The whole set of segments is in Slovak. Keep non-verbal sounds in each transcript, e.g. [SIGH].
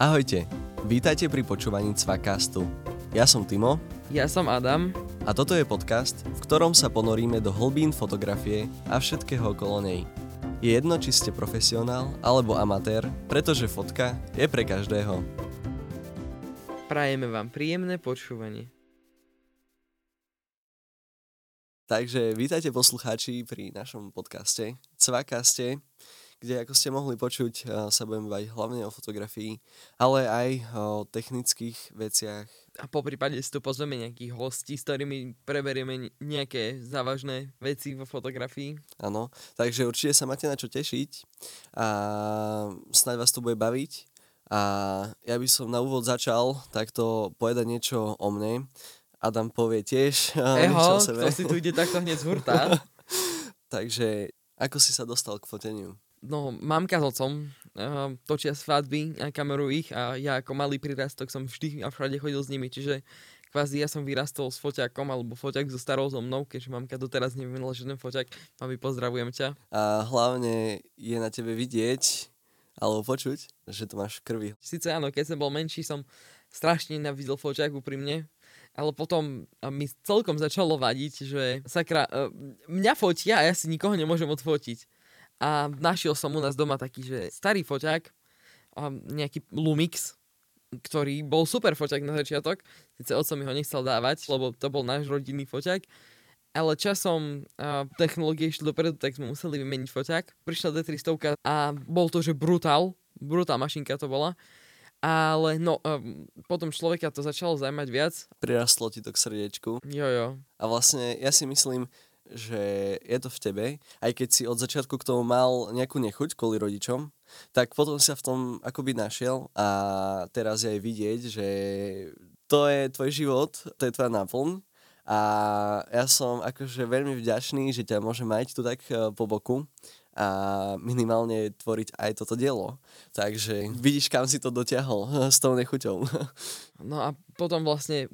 Ahojte, vítajte pri počúvaní Cvakastu. Ja som Timo Ja som Adam. a toto je podcast, v ktorom sa ponoríme do hlbín fotografie a všetkého okolo nej. Je jedno, či ste profesionál alebo amatér, pretože fotka je pre každého. Prajeme vám príjemné počúvanie. Takže vítajte poslucháči pri našom podcaste Cvakaste, kde ako ste mohli počuť eh, sa budeme baviť hlavne o fotografii, ale aj o technických veciach. A po prípade si tu pozveme nejakých hostí, s ktorými preberieme nejaké závažné veci vo fotografii. Áno, takže určite sa máte na čo tešiť a snáď vás to bude baviť. A ja by som na úvod začal takto povedať niečo o mne. Adam povie tiež eh, [LAUGHS] Eho, kto si tu ide takto hneď z hurta. [LAUGHS] Takže ako si sa dostal k foteniu? No, mamka s otcom uh, točia svadby a kamerujú ich a ja ako malý prirastok som vždy a všade chodil s nimi, čiže kvázi ja som vyrastol s foťakom alebo foťak so starou so mnou, keďže mamka doteraz nevymenila žiaden foťak. Mami, pozdravujem ťa. A hlavne je na tebe vidieť alebo počuť, že to máš v krvi. Sice áno, keď som bol menší, som strašne nenavidel foťák úprimne, ale potom mi celkom začalo vadiť, že sakra, e, mňa fotia a ja si nikoho nemôžem odfotiť. A našiel som u nás doma taký, že starý foťák, nejaký Lumix, ktorý bol super foťák na začiatok, síce otco mi ho nechcel dávať, lebo to bol náš rodinný foťák, ale časom a, technológie išli dopredu, tak sme museli vymeniť foťák. Prišla D300 a bol to, že brutál, brutál mašinka to bola. Ale no, um, potom človeka to začalo zaujímať viac. Prirastlo ti to k srdiečku. Jo, jo. A vlastne ja si myslím, že je to v tebe, aj keď si od začiatku k tomu mal nejakú nechuť kvôli rodičom, tak potom sa v tom akoby našiel a teraz je aj vidieť, že to je tvoj život, to je tvoja náplň a ja som akože veľmi vďačný, že ťa môžem mať tu tak eh, po boku a minimálne tvoriť aj toto dielo. Takže vidíš, kam si to dotiahol [LAUGHS] s tou nechuťou. [LAUGHS] No a potom vlastne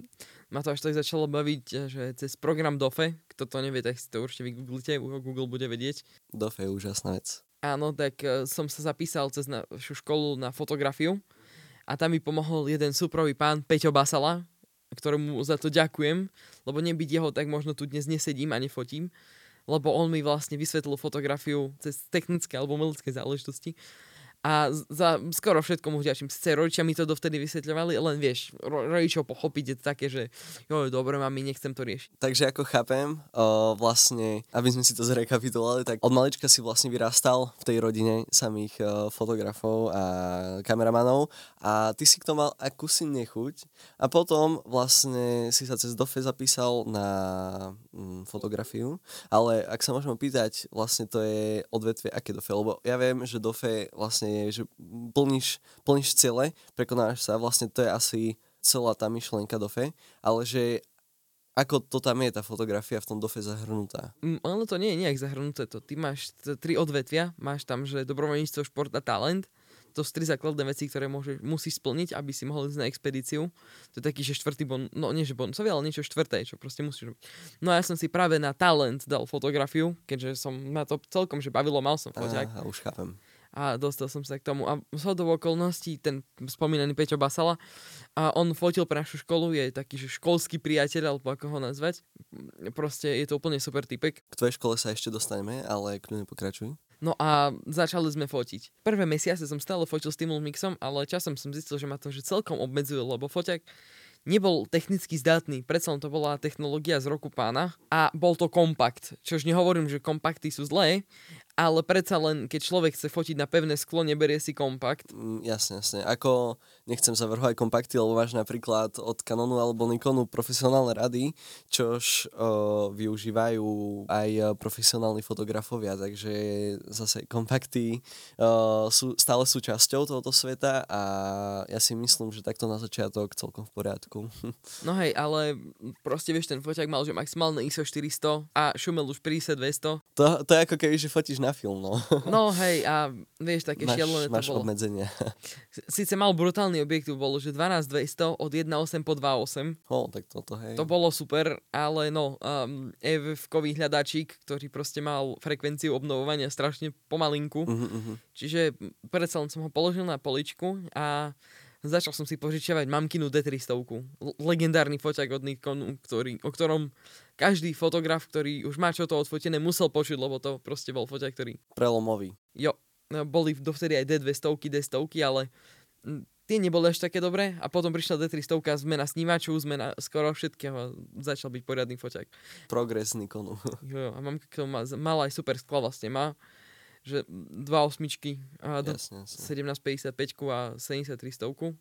ma to až tak začalo baviť, že cez program DOFE, kto to nevie, tak si to určite vygooglite, Google bude vedieť. Dofe je úžasná vec. Áno, tak e, som sa zapísal cez našu školu na fotografiu a tam mi pomohol jeden súprový pán Peťo Basala, ktorému za to ďakujem, lebo nebyť jeho, tak možno tu dnes nesedím a nefotím, lebo on mi vlastne vysvetlil fotografiu cez technické alebo umelecké záležitosti a za skoro všetko mu vďačím. Sice rodičia mi to dovtedy vysvetľovali, len vieš, ro- rodičov pochopiť je to také, že jo, dobre, mami, nechcem to riešiť. Takže ako chápem, o, vlastne, aby sme si to zrekapitulovali, tak od malička si vlastne vyrastal v tej rodine samých o, fotografov a kameramanov a ty si k tomu mal akúsi nechuť a potom vlastne si sa cez DOFE zapísal na mm, fotografiu, ale ak sa môžeme pýtať, vlastne to je odvetvie aké DOFE, lebo ja viem, že DOFE vlastne je, že plníš, plníš ciele, prekonáš sa, vlastne to je asi celá tá myšlienka DOFE, ale že ako to tam je, tá fotografia v tom dofe zahrnutá. Mm, Ale to nie je nejak zahrnuté to. Ty máš t- tri odvetvia, máš tam, že dobrovoľníctvo, šport a talent. To sú tri základné veci, ktoré môže, musíš splniť, aby si mohol ísť na expedíciu. To je taký, že štvrtý bon, no nie že bonusový, ale niečo štvrté, čo proste musíš robiť. No a ja som si práve na talent dal fotografiu, keďže som ma to celkom, že bavilo, mal som foťák Aha, už chápem. A dostal som sa k tomu. A z hodou okolností ten spomínaný Peťo Basala, a on fotil pre našu školu, je taký, že školský priateľ, alebo ako ho nazvať. Proste je to úplne super typek. K tvojej škole sa ešte dostaneme, ale kľudne pokračuj. No a začali sme fotiť. Prvé mesiace som stále fotil s tým mixom, ale časom som zistil, že ma to že celkom obmedzuje, lebo foťak nebol technicky zdatný, predsa to bola technológia z roku pána a bol to kompakt. Čož nehovorím, že kompakty sú zlé, ale predsa len, keď človek chce fotiť na pevné sklo, neberie si kompakt. Mm, jasne, jasne. Ako nechcem zavrhovať kompakty, lebo máš napríklad od Canonu alebo Nikonu profesionálne rady, čož o, využívajú aj e, profesionálni fotografovia, takže zase kompakty o, sú stále súčasťou tohoto sveta a ja si myslím, že takto na začiatok celkom v poriadku. [LAUGHS] No hej, ale proste vieš, ten foťak mal, že maximálne ISO 400 a šumel už 50 200. To, to je ako keby, že fotíš na film, no. No hej, a vieš, také máš, šialené to máš bolo. obmedzenia. Síce mal brutálny objektív, bolo, že 12200 od 1.8 po 2.8. Ho, tak toto, hej. To bolo super, ale no, um, EVF-kový hľadačík, ktorý proste mal frekvenciu obnovovania strašne pomalinku. Uh-huh, uh-huh. Čiže predsa len som ho položil na poličku a začal som si požičiavať mamkinu D300. L- legendárny foťák od Nikonu, ktorý, o ktorom každý fotograf, ktorý už má čo to odfotené, musel počuť, lebo to proste bol foťák, ktorý... Prelomový. Jo, no, boli dovtedy aj D200, D100, ale mm, tie neboli až také dobré a potom prišla D300, zmena snímaču, zmena skoro všetkého začal byť poriadny foťák. Progres Nikonu. [LAUGHS] Jo, a mamka k tomu má, mala aj super skla vlastne má, že dva osmičky a do jasne, jasne. 1755 a 73 stovku.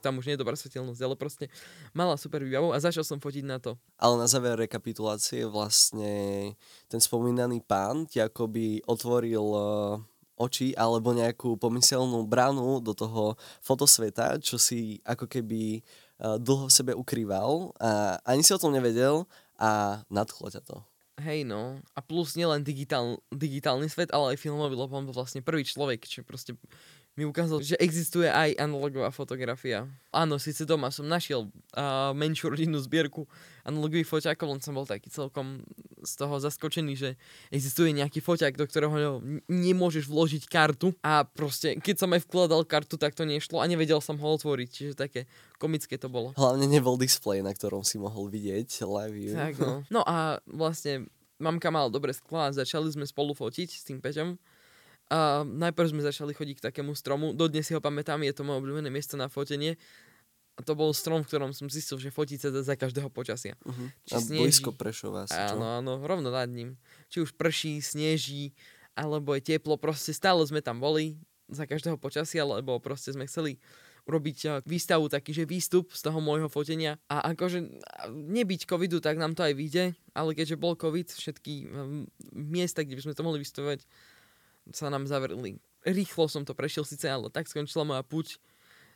Tam už nie je dobrá svetelnosť, ale proste mala super výbavu a začal som fotiť na to. Ale na záver rekapitulácie vlastne ten spomínaný pán ti akoby otvoril uh, oči alebo nejakú pomyselnú branu do toho fotosveta, čo si ako keby uh, dlho v sebe ukrýval a ani si o tom nevedel a nadchlo ťa to. Hej no, a plus nielen digitál, digitálny svet, ale aj filmový, lebo on bol vlastne prvý človek, čo proste mi ukázal, že existuje aj analogová fotografia. Áno, síce doma som našiel uh, menšiu rodinnú zbierku analogových foťákov, len som bol taký celkom z toho zaskočený, že existuje nejaký foťák, do ktorého nemôžeš vložiť kartu a proste, keď som aj vkladal kartu, tak to nešlo a nevedel som ho otvoriť, čiže také komické to bolo. Hlavne nebol displej, na ktorom si mohol vidieť live view. Tak no. no a vlastne mamka mala dobre skla a začali sme spolu fotiť s tým Peťom a najprv sme začali chodiť k takému stromu, dodnes si ho pamätám, je to moje obľúbené miesto na fotenie. A to bol strom, v ktorom som zistil, že fotí sa za každého počasia. Uh-huh. a sneží. blízko Prešova čo? Áno, áno, rovno nad ním. Či už prší, sneží, alebo je teplo, proste stále sme tam boli za každého počasia, lebo proste sme chceli urobiť výstavu, taký, že výstup z toho môjho fotenia. A akože nebyť covidu, tak nám to aj vyjde, ale keďže bol covid, všetky miesta, kde by sme to mohli vystavovať, sa nám zavrli. Rýchlo som to prešiel síce, ale tak skončila moja puť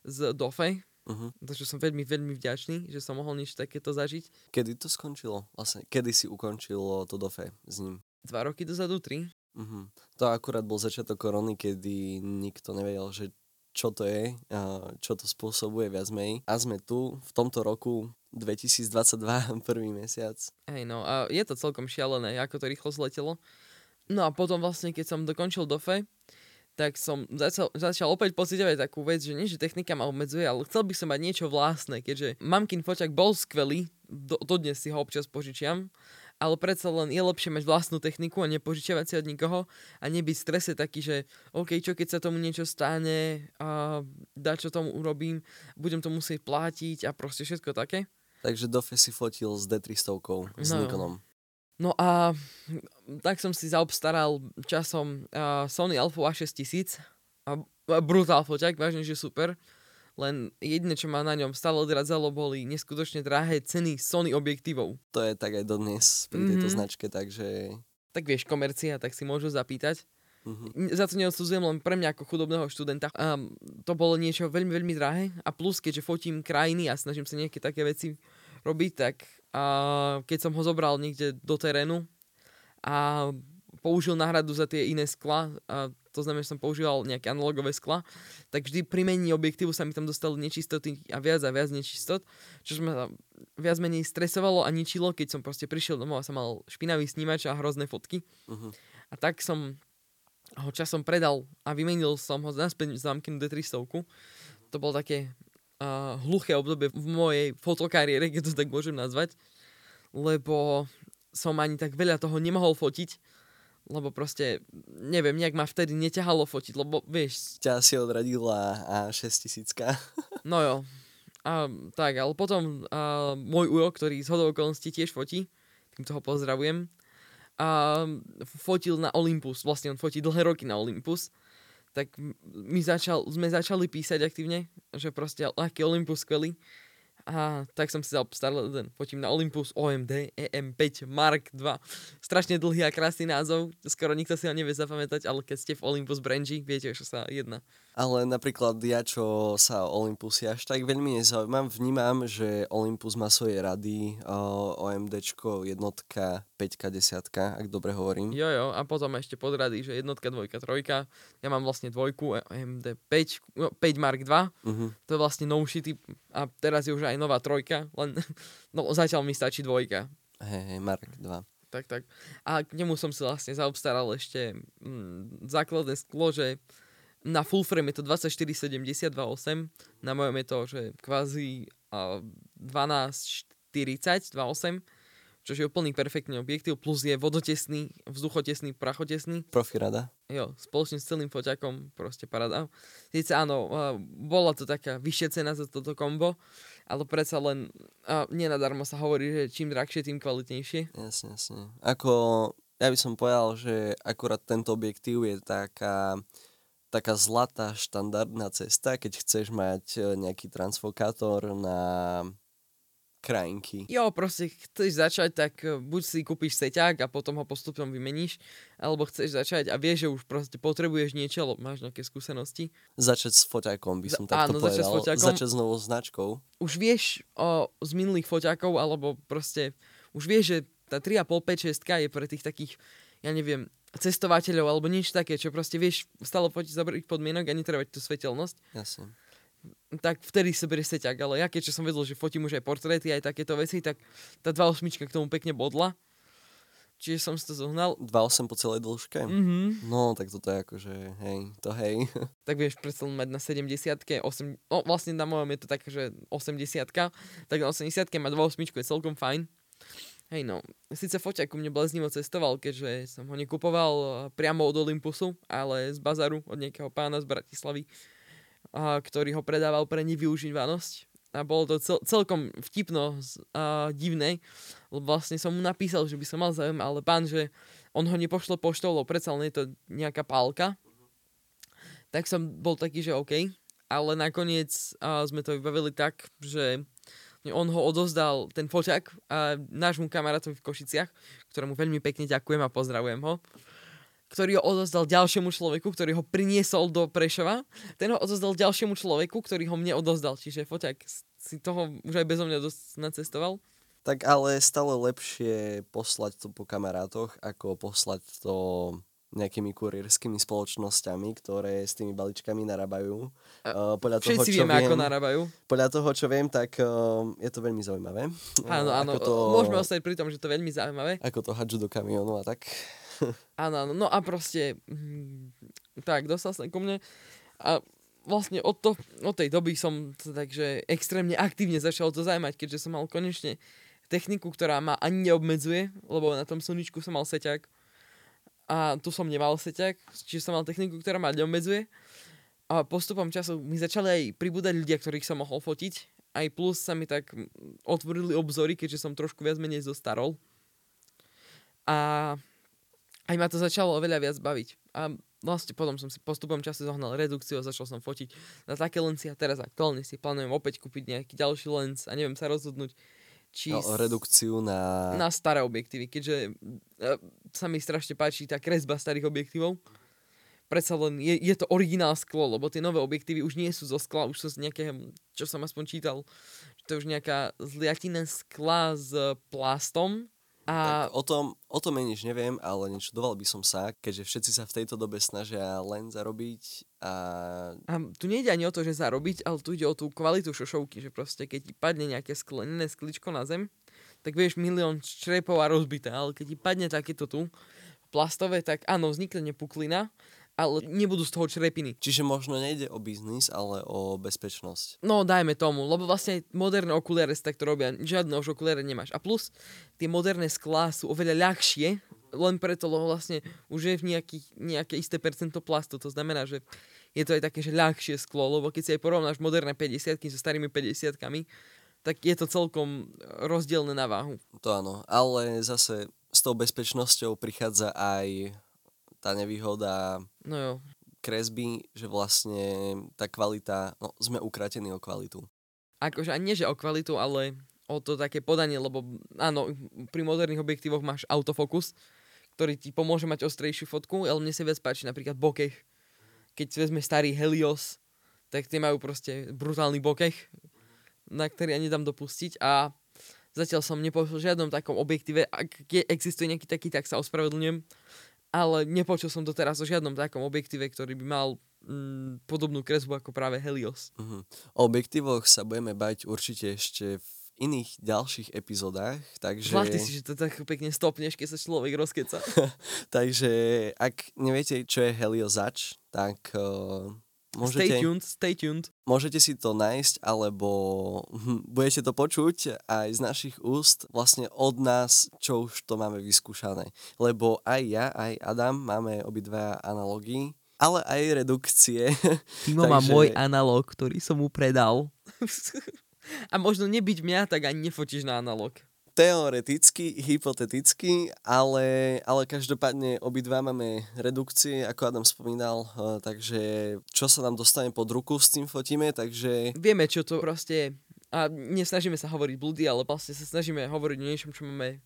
z Dofe. Uh-huh. Takže som veľmi, veľmi vďačný, že som mohol niečo takéto zažiť. Kedy to skončilo? Vlastne, kedy si ukončil to Dofe s ním? Dva roky dozadu, tri. Uh-huh. To akurát bol začiatok korony, kedy nikto nevedel, že čo to je, čo to spôsobuje viac menej. A sme tu v tomto roku 2022, [LAUGHS] prvý mesiac. Hej no, a je to celkom šialené, ako to rýchlo zletelo. No a potom vlastne, keď som dokončil DOFE, tak som začal, začal opäť pocitovať takú vec, že nie, že technika ma obmedzuje, ale chcel by som mať niečo vlastné, keďže mamkin foťak bol skvelý, do, dodnes si ho občas požičiam, ale predsa len je lepšie mať vlastnú techniku a nepožičiavať si od nikoho a nebyť v strese taký, že OK, čo keď sa tomu niečo stane a dá čo tomu urobím, budem to musieť platiť a proste všetko také. Takže Dofe si fotil s D300 s no, Nikonom. No a tak som si zaobstaral časom uh, Sony Alpha A6000 a, a brutál foťak, vážne, že super. Len jedine, čo ma na ňom stále odradzalo, boli neskutočne drahé ceny Sony objektívov. To je tak aj dodnes pri tejto mm-hmm. značke, takže... Tak vieš, komercia, tak si môžu zapýtať. Mm-hmm. Za to neodsudzujem len pre mňa ako chudobného študenta. Um, to bolo niečo veľmi, veľmi drahé a plus, keďže fotím krajiny a snažím sa nejaké také veci robiť, tak a keď som ho zobral niekde do terénu a použil náhradu za tie iné skla, a to znamená, že som používal nejaké analogové skla, tak vždy pri mení objektívu sa mi tam dostali nečistoty a viac a viac nečistot, čo ma viac menej stresovalo a ničilo, keď som proste prišiel domov a som mal špinavý snímač a hrozné fotky. Uh-huh. A tak som ho časom predal a vymenil som ho naspäť z D300. To bolo také uh, hluché obdobie v mojej fotokariére, keď to tak môžem nazvať, lebo som ani tak veľa toho nemohol fotiť, lebo proste, neviem, nejak ma vtedy neťahalo fotiť, lebo vieš... Ťa si odradila a 6000 [LAUGHS] No jo. A, tak, ale potom a, môj ujo, ktorý z hodou okolností tiež fotí, týmto ho pozdravujem, a, fotil na Olympus, vlastne on fotí dlhé roky na Olympus tak my začal, sme začali písať aktívne, že proste aký Olympus skvelý. A tak som si dal starý ten, fotím na Olympus OMD EM5 Mark 2. Strašne dlhý a krásny názov, skoro nikto si ho nevie zapamätať, ale keď ste v Olympus Branži, viete, čo sa jedná. Ale napríklad ja, čo sa o Olympusy až tak veľmi nezaujímam, vnímam, že Olympus má svoje rady, OMDčko, jednotka, 5 desiatka, ak dobre hovorím. Jo, jo, a potom ešte podrady, že jednotka, dvojka, trojka. Ja mám vlastne dvojku, OMD 5, no, 5 Mark 2, uh-huh. to je vlastne novší typ a teraz je už aj nová trojka, len [LAUGHS] no zatiaľ mi stačí dvojka. Hej, hey, Mark 2 tak, tak. A k nemu som si vlastne zaobstaral ešte mm, základné sklo, že Na full frame je to 2470 2.8, na mojom je to, že kvázi uh, 1240 2.8, čo je úplný perfektný objektív, plus je vodotesný, vzduchotesný, prachotesný. Profi rada. Jo, spoločne s celým foťakom, proste parada. Sice áno, uh, bola to taká vyššia cena za toto kombo, ale predsa len uh, nenadarmo sa hovorí, že čím drahšie, tým kvalitnejšie. Jasne, jasne. Ako, ja by som povedal, že akurát tento objektív je taká taká zlatá štandardná cesta, keď chceš mať e, nejaký transfokátor na krajinky. Jo, proste chceš začať, tak e, buď si kúpiš seťák a potom ho postupom vymeníš, alebo chceš začať a vieš, že už proste potrebuješ niečo, lebo máš nejaké skúsenosti. Začať s foťákom by som Za- takto áno, povedal. začať s foťákom. Začať s novou značkou. Už vieš o, z minulých foťákov, alebo proste už vieš, že tá 3,5 5 6 je pre tých takých, ja neviem, cestovateľov alebo niečo také, čo proste vieš stále fotiť za dobrých podmienok a netrebať tú svetelnosť, Jasne. tak vtedy si berieš seťák. Ale ja keďže som vedel, že fotím už aj portréty, aj takéto veci, tak tá 2.8 k tomu pekne bodla. Čiže som si to zohnal. 2,8 po celej dĺžke? Mhm. No, tak toto je akože, hej, to hej. [LAUGHS] tak vieš predsa mať na 70 8, no vlastne na mojom je to také, že 80 tak na 80 má 2.8 je celkom fajn. Hej no, síce foťák ku mne bláznivo cestoval, keďže som ho nekupoval eh, priamo od Olympusu, ale z bazaru od nejakého pána z Bratislavy, a, ktorý ho predával pre nevyužívanosť. A bolo to cel, celkom vtipno a divné, lebo vlastne som mu napísal, že by som mal záujem, ale pán, že on ho nepošle poštou, lebo predsa len je to nejaká pálka. Tak som bol taký, že OK, ale nakoniec a, sme to vybavili tak, že on ho odozdal, ten foťák, a nášmu kamarátovi v Košiciach, ktorému veľmi pekne ďakujem a pozdravujem ho, ktorý ho odozdal ďalšiemu človeku, ktorý ho priniesol do Prešova. Ten ho odozdal ďalšiemu človeku, ktorý ho mne odozdal. Čiže foťák si toho už aj bezo mňa dosť nacestoval. Tak ale stále lepšie poslať to po kamarátoch, ako poslať to nejakými kurierskými spoločnosťami, ktoré s tými balíčkami narábajú. Uh, podľa toho, Všetci čo vieme, viem, ako narábajú. Podľa toho, čo viem, tak uh, je to veľmi zaujímavé. Áno, Uh, áno, Ako to, môžeme ostať pri tom, že to je veľmi zaujímavé. ako to hadžu do kamionu a tak. [LAUGHS] Áno, áno, no a proste, mm, tak, dostal sa ku mne a vlastne od, to, od tej doby som takže extrémne aktívne začal to zaujímať, keďže som mal konečne techniku, ktorá ma ani neobmedzuje, lebo na tom slničku som mal seťák a tu som nemal seťák, čiže som mal techniku, ktorá ma neobmedzuje a postupom času mi začali aj pribúdať ľudia, ktorých som mohol fotiť, aj plus sa mi tak otvorili obzory, keďže som trošku viac menej zostarol. A aj ma to začalo oveľa viac baviť. A vlastne potom som si postupom času zohnal redukciu a začal som fotiť na také lenci a teraz aktuálne si plánujem opäť kúpiť nejaký ďalší lens a neviem sa rozhodnúť, či No, redukciu na... na staré objektívy, keďže e, sa mi strašne páči tá kresba starých objektívov. Predsa len je, je to originál sklo, lebo tie nové objektívy už nie sú zo skla, už sú z nejakého, čo som aspoň čítal, to je už nejaká zliatina skla s plastom. A Tak o tom, o tom nič neviem, ale nečudoval by som sa, keďže všetci sa v tejto dobe snažia len zarobiť a A tu nejde ani o to, že zarobiť, ale tu ide o tú kvalitu šošovky, že proste keď ti padne nejaké sklenené skličko na zem, tak vieš milión črepov a rozbité, ale keď ti padne takéto tu, plastové, tak áno, vznikne puklina, ale nebudú z toho črepiny. Čiže možno nejde o biznis, ale o bezpečnosť. No, dajme tomu, lebo vlastne moderné okuliare si takto robia, žiadne už okuliare nemáš. A plus, tie moderné sklá sú oveľa ľahšie, len preto, lebo vlastne už je v nejaký, nejaké isté percento plastu, to znamená, že je to aj také, že ľahšie sklo, lebo keď si aj porovnáš moderné 50 so starými 50 tak je to celkom rozdielne na váhu. To áno, ale zase s tou bezpečnosťou prichádza aj tá nevýhoda No jo. kresby, že vlastne tá kvalita, no sme ukratení o kvalitu. Akože ani nie, že o kvalitu, ale o to také podanie, lebo áno, pri moderných objektívoch máš autofokus, ktorý ti pomôže mať ostrejšiu fotku, ale mne sa viac páči napríklad bokeh. Keď vezme starý Helios, tak tie majú proste brutálny bokeh, na ktorý ani dám dopustiť a zatiaľ som nepočul žiadnom takom objektíve, ak je, existuje nejaký taký, tak sa ospravedlňujem, ale nepočul som to teraz o žiadnom takom objektíve, ktorý by mal mm, podobnú kresbu ako práve Helios. Mhm. O objektívoch sa budeme bať určite ešte v iných ďalších epizódach, takže... Zvlášť si, že to tak pekne stopneš, keď sa človek rozkeca. [LAUGHS] takže ak neviete, čo je Heliozač, tak uh, môžete... Stay tuned, stay tuned. Môžete si to nájsť, alebo hm, budete to počuť aj z našich úst, vlastne od nás, čo už to máme vyskúšané. Lebo aj ja, aj Adam máme obidva analógy, ale aj redukcie. [LAUGHS] Timo Takže... má môj analóg, ktorý som mu predal. [LAUGHS] A možno nebyť mňa, tak ani nefotíš na analóg. Teoreticky, hypoteticky, ale, ale každopádne obidva máme redukcie, ako Adam spomínal, eh, takže čo sa nám dostane pod ruku, s tým fotíme, takže... Vieme, čo to proste a nesnažíme sa hovoriť blúdy, ale vlastne sa snažíme hovoriť o niečom, čo máme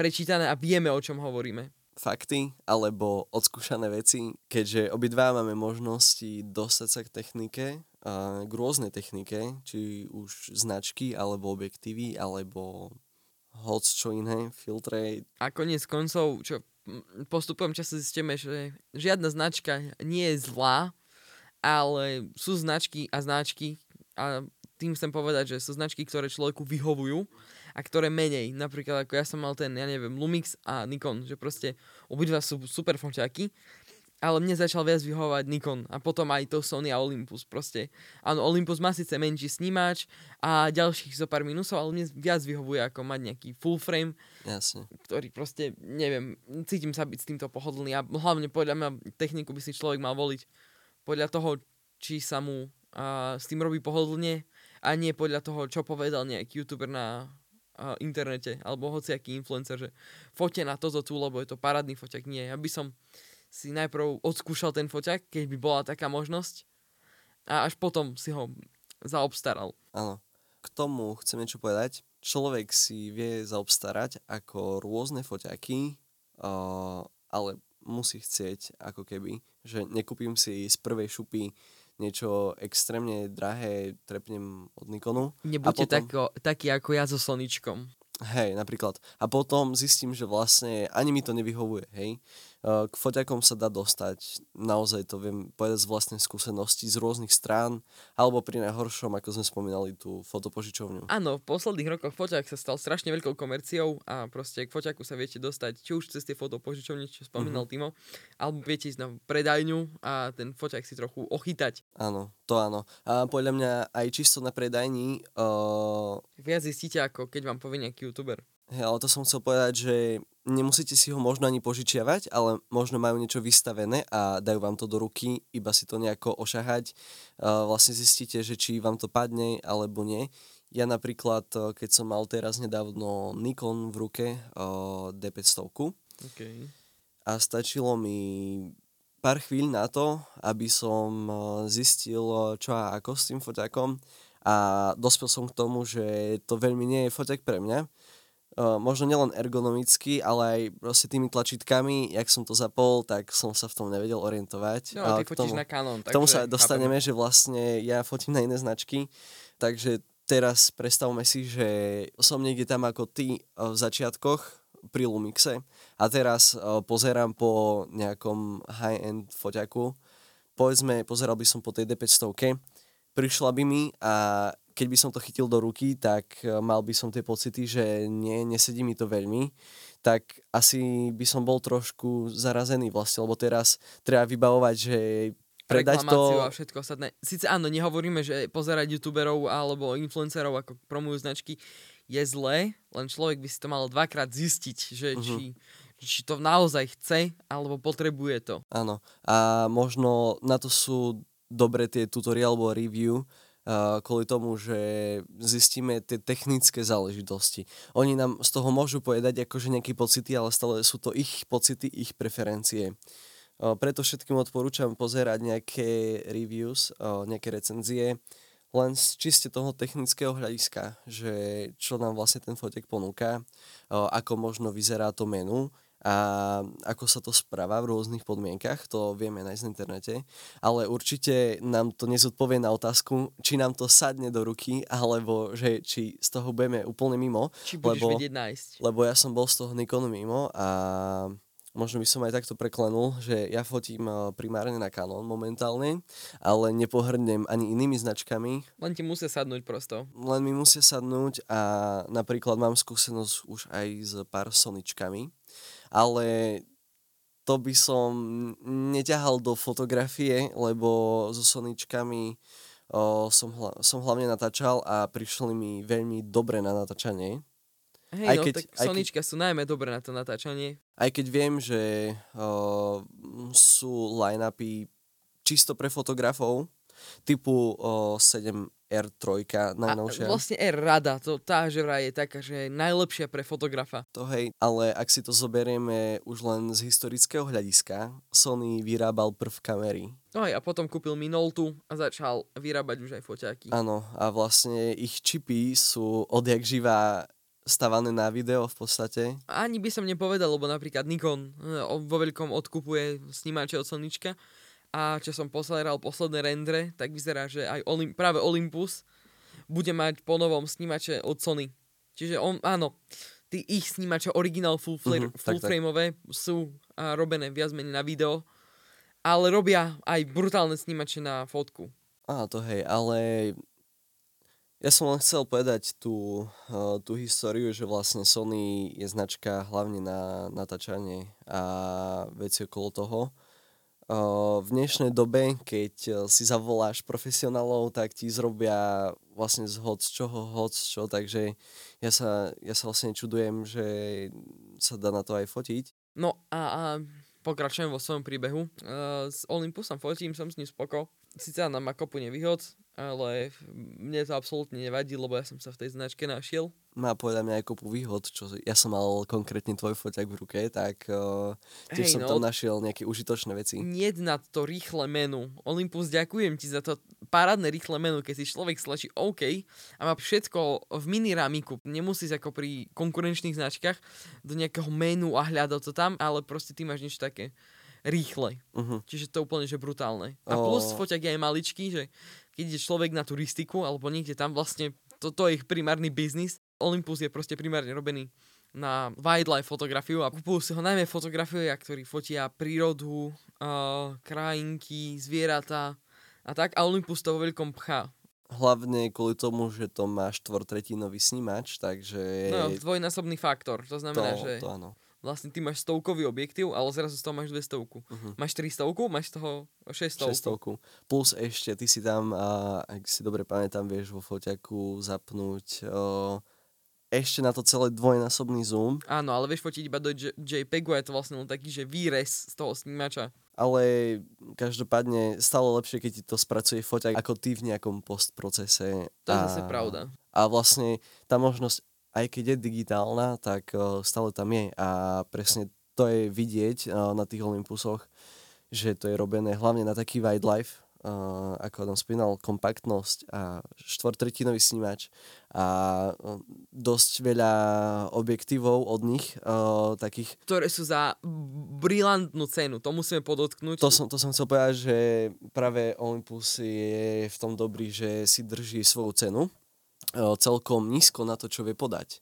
prečítané a vieme, o čom hovoríme. Fakty alebo odskúšané veci, keďže obidva máme možnosti dostať sa k technike, k rôznej technike, či už značky, alebo objektívy, alebo hoc čo iné, filtre. A koniec koncov, čo postupom času zistíme, že žiadna značka nie je zlá, ale sú značky a značky a tým chcem povedať, že sú značky, ktoré človeku vyhovujú a ktoré menej. Napríklad ako ja som mal ten, ja neviem, Lumix a Nikon, že proste obidva sú super foťáky ale mne začal viac vyhovovať Nikon a potom aj to Sony a Olympus proste. Áno, Olympus má síce menší snímač a ďalších zo pár minusov, ale mne viac vyhovuje ako mať nejaký full frame, Jasne. ktorý proste, neviem, cítim sa byť s týmto pohodlný a hlavne podľa mňa techniku by si človek mal voliť podľa toho, či sa mu a, s tým robí pohodlne a nie podľa toho, čo povedal nejaký youtuber na a, internete alebo hociaký influencer, že fote na toto tu, lebo je to parádny foťak. Nie, ja by som si najprv odskúšal ten foťak, keď by bola taká možnosť a až potom si ho zaobstaral. Áno. K tomu chcem niečo povedať. Človek si vie zaobstarať ako rôzne foťaky, uh, ale musí chcieť ako keby, že nekúpim si z prvej šupy niečo extrémne drahé, trepnem od Nikonu. Nebuďte potom... tako, taký ako ja so Soničkom. Hej, napríklad. A potom zistím, že vlastne ani mi to nevyhovuje, hej. Eh, k foťakom sa dá dostať, naozaj to viem povedať z vlastnej skúsenosti z rôznych strán, alebo pri najhoršom, ako sme spomínali, tú fotopožičovňu. Áno, v posledných rokoch foťak sa stal strašne veľkou komerciou a proste k foťaku sa viete dostať či už cez tie fotopožičovne, čo spomínal mm-hmm. Timo, alebo viete ísť na predajňu a ten foťak si trochu ochytať. Áno, to áno. A podľa mňa aj čisto na predajni... Uh... Viac zistíte, ako keď vám povie nejaký youtuber. Hej, ale to som chcel povedať, že nemusíte si ho možno ani požičiavať, ale možno majú niečo vystavené a dajú vám to do ruky, iba si to nejako ošahať. Vlastne zistíte, že či vám to padne alebo nie. Ja napríklad, keď som mal teraz nedávno Nikon v ruke, uh, D500, okay. a stačilo mi pár chvíľ na to, aby som zistil, čo a ako s tým foťakom a dospel som k tomu, že to veľmi nie je foťak pre mňa, Uh, možno nielen ergonomicky, ale aj proste tými tlačítkami, jak som to zapol, tak som sa v tom nevedel orientovať. No, ty fotíš tomu, na Canon. K tomu sa dostaneme, chápem. že vlastne ja fotím na iné značky, takže teraz predstavme si, že som niekde tam ako ty v začiatkoch pri Lumixe a teraz uh, pozerám po nejakom high-end foťaku. Povedzme, pozeral by som po tej D500, prišla by mi a keď by som to chytil do ruky, tak e, mal by som tie pocity, že nie, nesedí mi to veľmi, tak asi by som bol trošku zarazený vlastne, lebo teraz treba vybavovať, že predať to... a všetko ostatné. Sice áno, nehovoríme, že pozerať youtuberov alebo influencerov ako promujú značky je zlé, len človek by si to mal dvakrát zistiť, že uh-huh. či, či to naozaj chce alebo potrebuje to. Áno. A možno na to sú dobre tie tutoriál alebo review, kvôli tomu, že zistíme tie technické záležitosti. Oni nám z toho môžu povedať akože nejaké pocity, ale stále sú to ich pocity, ich preferencie. Preto všetkým odporúčam pozerať nejaké reviews, nejaké recenzie, len z čiste toho technického hľadiska, že čo nám vlastne ten fotek ponúka, ako možno vyzerá to menu, a ako sa to správa v rôznych podmienkach, to vieme nájsť na internete, ale určite nám to nezodpovie na otázku, či nám to sadne do ruky, alebo že či z toho budeme úplne mimo. Či budeš lebo, vedieť nájsť. Lebo ja som bol z toho Nikonu mimo a možno by som aj takto preklenul, že ja fotím eh, primárne na Canon momentálne, ale nepohrnem ani inými značkami. Len ti musia sadnúť prosto. Len mi musia sadnúť a napríklad mám skúsenosť už aj s pár Soničkami, ale to by som neťahal do fotografie, lebo so Soničkami o, som, hla, som hlavne natáčal a prišli mi veľmi dobre na natáčanie. Hej, aj no, keď, tak Sonička keď, sú najmä dobré na to natáčanie. Aj keď viem, že o, sú line-upy čisto pre fotografov, typu o, 7 R3 najnovšia. A vlastne R rada, to tá že vraj je taká, že je najlepšia pre fotografa. To hej, ale ak si to zoberieme už len z historického hľadiska, Sony vyrábal prv kamery. No a potom kúpil Minoltu a začal vyrábať už aj foťáky. Áno, a vlastne ich čipy sú odjak živá stavané na video v podstate. Ani by som nepovedal, lebo napríklad Nikon eh, vo veľkom odkupuje snímače od Sonička a čo som pozeral posledné rendre, tak vyzerá, že aj Olymp- práve Olympus bude mať po novom snímače od Sony. Čiže on, áno, tí ich snímače originál full, flare, uh-huh, full tak, frameové tak. sú a, robené viac menej na video, ale robia aj brutálne snímače na fotku. Á, to hej, ale ja som len chcel povedať tú, uh, tú históriu, že vlastne Sony je značka hlavne na natáčanie a veci okolo toho v dnešnej dobe, keď si zavoláš profesionálov, tak ti zrobia vlastne z hoc čoho, hoc čo, takže ja sa, ja sa vlastne čudujem, že sa dá na to aj fotiť. No a, a pokračujem vo svojom príbehu. Uh, s Olympusom fotím, som s ním spoko. Sice nám má kopu nevýhod, ale mne to absolútne nevadí, lebo ja som sa v tej značke našiel má povedať mňa aj kopu výhod, čo ja som mal konkrétne tvoj foťak v ruke, tak uh, tiež hey, som no, tam našiel nejaké užitočné veci. Nie na to rýchle menu. Olympus, ďakujem ti za to parádne rýchle menu, keď si človek slačí OK a má všetko v mini ramiku. Nemusí ako pri konkurenčných značkách do nejakého menu a hľadať to tam, ale proste ty máš niečo také rýchle. Uh-huh. Čiže to úplne že brutálne. A plus oh. foťak je aj maličký, že keď ide človek na turistiku alebo niekde tam vlastne toto je ich primárny biznis. Olympus je proste primárne robený na wildlife fotografiu a kupujú si ho najmä fotografie, ktorí fotia prírodu, uh, krajinky, zvieratá a tak a Olympus to vo veľkom pchá. Hlavne kvôli tomu, že to má štvortretinový snímač, takže... No, dvojnásobný faktor, to znamená, to, že... To áno. Vlastne ty máš stovkový objektív, ale zrazu z toho máš 200. Uh-huh. Máš 300, máš z toho 600. 600. Plus ešte, ty si tam, a, ak si dobre pamätám, vieš vo foťaku zapnúť o, ešte na to celé dvojnásobný zoom. Áno, ale vieš fotiť iba do J- JPEGu a je to vlastne len taký, že výrez z toho snímača. Ale každopádne stále lepšie, keď ti to spracuje foťak ako ty v nejakom postprocese. To je a, zase pravda. A vlastne tá možnosť, aj keď je digitálna, tak uh, stále tam je. A presne to je vidieť uh, na tých Olympusoch, že to je robené hlavne na taký wildlife, uh, ako Adam spomínal, kompaktnosť a štvortretinový snímač a dosť veľa objektívov od nich, uh, takých... Ktoré sú za brilantnú cenu, to musíme podotknúť. To som, to som chcel povedať, že práve Olympus je v tom dobrý, že si drží svoju cenu celkom nízko na to, čo vie podať.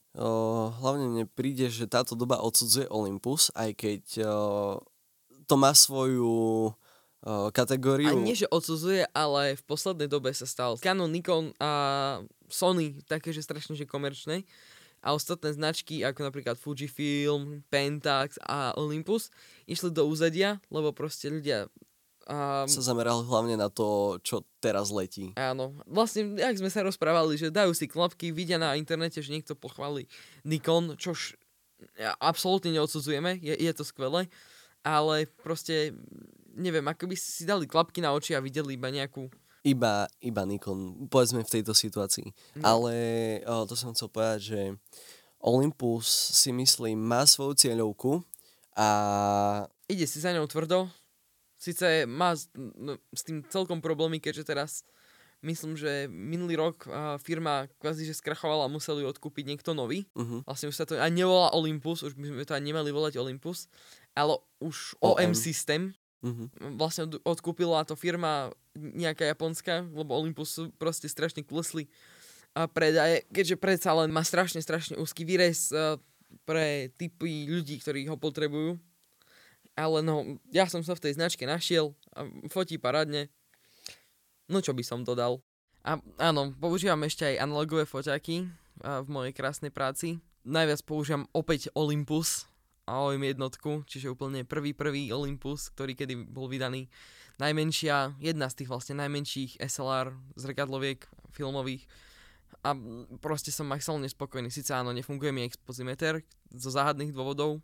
Hlavne mne príde, že táto doba odsudzuje Olympus, aj keď to má svoju kategóriu. A nie, že odsudzuje, ale v poslednej dobe sa stal Canon, Nikon a Sony také, že strašne že komerčné a ostatné značky, ako napríklad Fujifilm, Pentax a Olympus, išli do úzadia, lebo proste ľudia um, sa zameral hlavne na to, čo teraz letí. Áno. Vlastne, ak sme sa rozprávali, že dajú si klapky, vidia na internete, že niekto pochváli Nikon, čož absolútne neodsudzujeme, je, je to skvelé, ale proste neviem, ako by si dali klapky na oči a videli iba nejakú... Iba, iba Nikon, povedzme v tejto situácii. No. Ale o, to som chcel povedať, že Olympus si myslím má svoju cieľovku a... Ide si za ňou tvrdo. Sice má s, no, s tým celkom problémy, keďže teraz myslím, že minulý rok uh, firma kvázi, že skrachovala a museli odkúpiť niekto nový. Uh-huh. Vlastne už sa to aj nevolá Olympus, už by sme to aj nemali volať Olympus, ale už OM, OM systém Mm-hmm. Vlastne odkúpila to firma nejaká japonská, lebo Olympus proste strašne klesli a predaje, keďže predsa len má strašne, strašne úzky výrez pre typy ľudí, ktorí ho potrebujú. Ale no, ja som sa v tej značke našiel a fotí parádne. No čo by som dodal. A áno, používam ešte aj analogové foťaky v mojej krásnej práci. Najviac používam opäť Olympus a OM jednotku, čiže úplne prvý prvý Olympus, ktorý kedy bol vydaný. Najmenšia, jedna z tých vlastne najmenších SLR zrkadloviek filmových a proste som maximálne spokojný. Sice áno, nefunguje mi expozimeter zo záhadných dôvodov,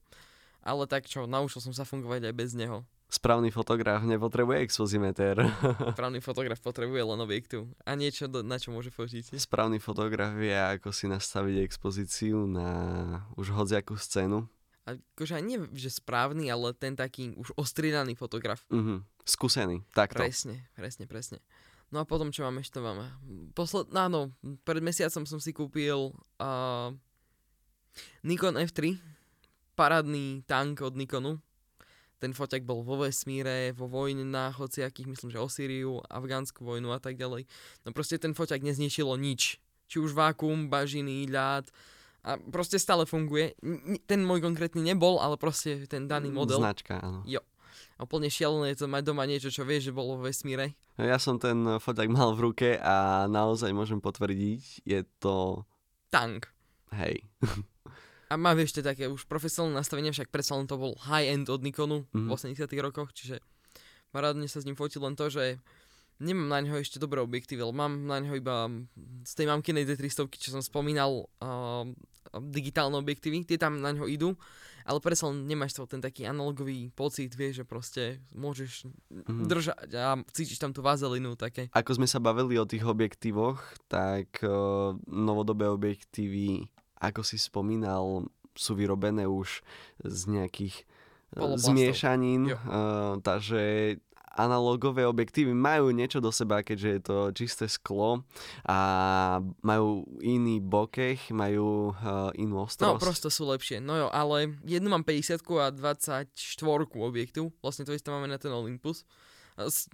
ale tak čo, naučil som sa fungovať aj bez neho. Správny fotograf nepotrebuje expozimeter. [LAUGHS] Správny fotograf potrebuje len objektu a niečo, na čo môže fotiť. Správny fotograf vie, ako si nastaviť expozíciu na už hodziakú scénu. A akože nie, že správny, ale ten taký už ostriedaný fotograf. Uh-huh. Skúsený, takto. Presne, presne, presne. No a potom čo máme, ešte máme? Posled, áno, pred mesiacom som si kúpil uh, Nikon F3, parádny tank od Nikonu. Ten foťak bol vo vesmíre, vo na hociakých, myslím, že o Syriu, afgánsku vojnu a tak ďalej. No proste ten foťak nezničilo nič. Či už vákum, bažiny, ľad, a proste stále funguje. Ten môj konkrétny nebol, ale proste ten daný model. Značka, áno. Jo. A úplne šialené je to mať doma niečo, čo vieš, že bolo vo vesmíre. Ja som ten foťak mal v ruke a naozaj môžem potvrdiť, je to... Tank. Hej. [LAUGHS] A má ešte také už profesionálne nastavenie, však predsa len to bol high-end od Nikonu mm-hmm. v 80 mhm. rokoch, čiže parádne sa s ním fotil len to, že nemám na neho ešte dobré objektívy, ale mám na neho iba z tej mamkinej D300, čo som spomínal, uh, digitálne objektívy, tie tam na ňo idú, ale predsa len nemáš to ten taký analogový pocit, vieš, že proste môžeš mm. držať a cítiš tam tú vazelinu také. Ako sme sa bavili o tých objektívoch, tak uh, novodobé objektívy ako si spomínal, sú vyrobené už z nejakých e, Poloplastov. zmiešanín, uh, takže analogové objektívy majú niečo do seba, keďže je to čisté sklo a majú iný bokeh, majú uh, inú ostrosť. No, prosto sú lepšie. No jo, ale jednu mám 50 a 24 objektu. Vlastne to isté máme na ten Olympus.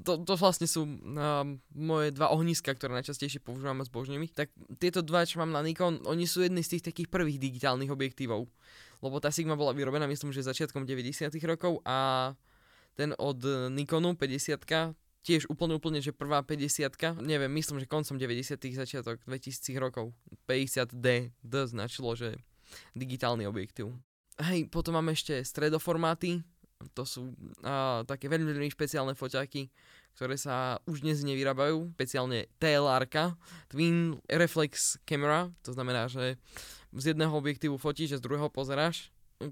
To, to vlastne sú uh, moje dva ohniska, ktoré najčastejšie používam s božnými. Tak tieto dva, čo mám na Nikon, oni sú jedni z tých takých prvých digitálnych objektívov. Lebo tá Sigma bola vyrobená, myslím, že začiatkom 90 rokov a ten od Nikonu 50 tiež úplne úplne, že prvá 50 neviem, myslím, že koncom 90 začiatok 2000 rokov 50D D značilo, že digitálny objektív. Hej, potom máme ešte stredoformáty, to sú uh, také veľmi, veľmi špeciálne foťáky, ktoré sa už dnes nevyrábajú, špeciálne TLR, Twin Reflex Camera, to znamená, že z jedného objektívu fotíš a z druhého pozeráš.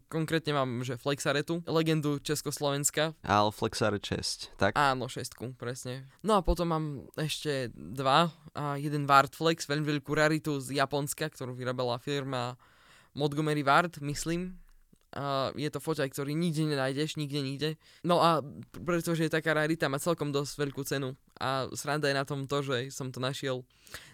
Konkrétne mám, že Flexaretu, legendu Československa. Al Flexare 6, tak? Áno, šestku, presne. No a potom mám ešte dva. A jeden Wartflex, veľmi veľkú raritu z Japonska, ktorú vyrábala firma Montgomery Ward, myslím a je to foťaj, ktorý nikde nenájdeš, nikde, nikde. No a pretože je taká rarita, má celkom dosť veľkú cenu. A sranda je na tom to, že som to našiel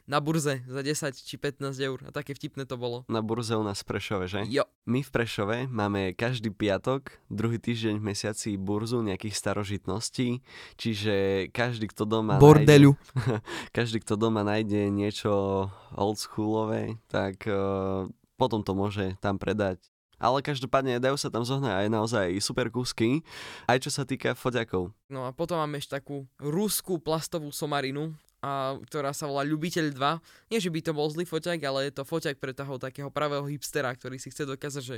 na burze za 10 či 15 eur. A také vtipné to bolo. Na burze u nás v Prešove, že? Jo. My v Prešove máme každý piatok, druhý týždeň v mesiaci burzu nejakých starožitností, čiže každý, kto doma Bordelu. Nájde, [LAUGHS] každý, kto doma nájde niečo oldschoolové, tak uh, potom to môže tam predať ale každopádne dajú sa tam zohnať aj naozaj super kúsky, aj čo sa týka foťakov. No a potom máme ešte takú ruskú plastovú somarinu, a, ktorá sa volá Ľubiteľ 2. Nie, že by to bol zlý foťak, ale je to foťak pre toho takého pravého hipstera, ktorý si chce dokázať, že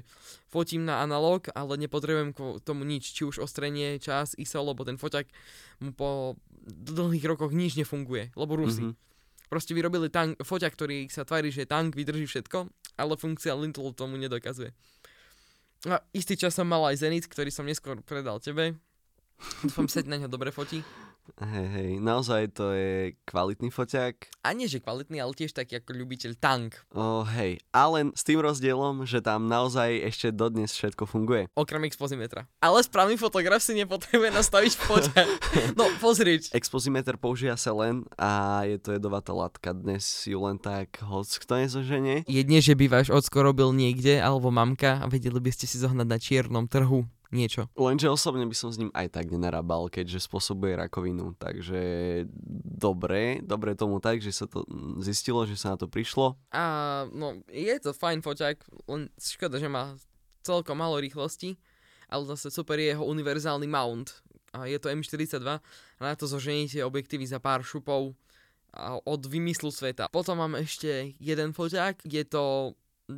fotím na analóg, ale nepotrebujem k tomu nič, či už ostrenie, čas, ISO, lebo ten foťak mu po dlhých rokoch nič nefunguje, lebo Rusi. Mm-hmm. Proste vyrobili tank, foťak, ktorý sa tvári, že tank vydrží všetko, ale funkcia Lintel tomu nedokazuje. A istý čas som mal aj Zenit, ktorý som neskôr predal tebe. Dúfam, sa na ňo dobre fotí. Hej, hej, naozaj to je kvalitný foťák. A nie, že kvalitný, ale tiež taký ako ľubiteľ tank. O, hej, ale s tým rozdielom, že tam naozaj ešte dodnes všetko funguje. Okrem expozimetra. Ale správny fotograf si nepotrebuje nastaviť foťák. [LAUGHS] no, pozrieť. Expozimeter používa sa len a je to jedovatá látka. Dnes ju len tak hoc kto nezoženie. Jedne, že by váš ocko robil niekde, alebo mamka a vedeli by ste si zohnať na čiernom trhu niečo. Lenže osobne by som s ním aj tak nenarábal, keďže spôsobuje rakovinu. Takže dobre, dobre tomu tak, že sa to zistilo, že sa na to prišlo. A no, je to fajn foťák, len škoda, že má celkom málo rýchlosti. ale zase super je jeho univerzálny mount. A je to M42 a na to zoženíte objektívy za pár šupov a od vymyslu sveta. Potom mám ešte jeden foťák, je to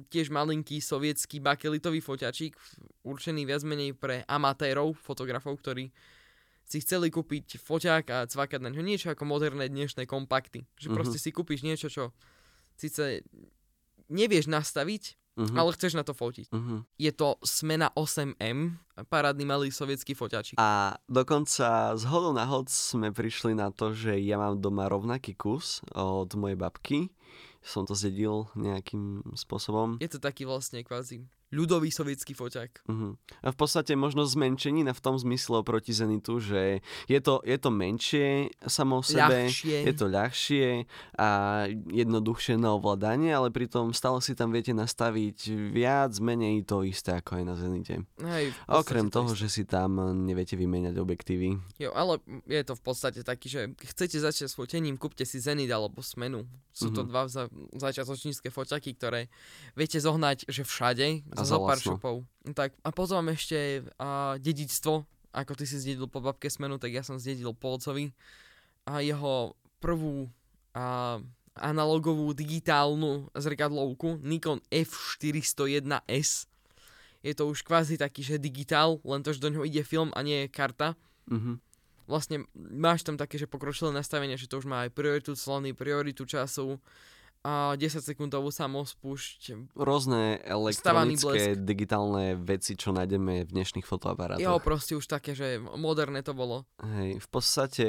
tiež malinký sovietský bakelitový foťačík, určený viac menej pre amatérov, fotografov, ktorí si chceli kúpiť foťák a cvakať na ňo niečo ako moderné dnešné kompakty. Že Mhm. proste si kúpiš niečo, čo síce nevieš nastaviť, Mhm. ale chceš na to fotiť. Mhm. Je to Smena 8M, parádny malý sovietský foťačík. A dokonca z hodou náhod sme prišli na to, že ja mám doma rovnaký kus od mojej babky. Som to zdedil nejakým spôsobom. Je to taký vlastne kvázi ľudový sovietský foťák. Uh-huh. A v podstate možno zmenšenina v tom zmysle oproti Zenitu, že je to, je to menšie samo o sebe, Ľahšie. je to ľahšie a jednoduchšie na ovládanie, ale pritom stále si tam viete nastaviť viac, menej to isté ako aj na Zenite. Hej, okrem to toho, isté. že si tam neviete vymieňať objektívy. Jo, ale je to v podstate taký, že chcete začať s fotením, kúpte si Zenit alebo Smenu. Sú to Mhm. dva za, začiatočnícke foťaky, ktoré viete zohnať, že všade, Za zo pár lacno. šupov. Tak, a potom mám ešte a, dedičstvo. Ako ty si zdedil po babke Smenu, tak ja som zdedil po otcovi. A jeho prvú a, analogovú digitálnu zrkadlovku Nikon F401S. Je to už kvázi taký, že digitál, len to, že do ňoho ide film a nie je karta Uh-huh. vlastne máš tam také, že pokročilé nastavenie, že to už má aj prioritu slony, prioritu času a 10 sekundovú samospúšť. Rôzne elektronické digitálne veci, čo nájdeme v dnešných fotoaparátoch. Jo, proste už také, že moderné to bolo. Hej, v podstate,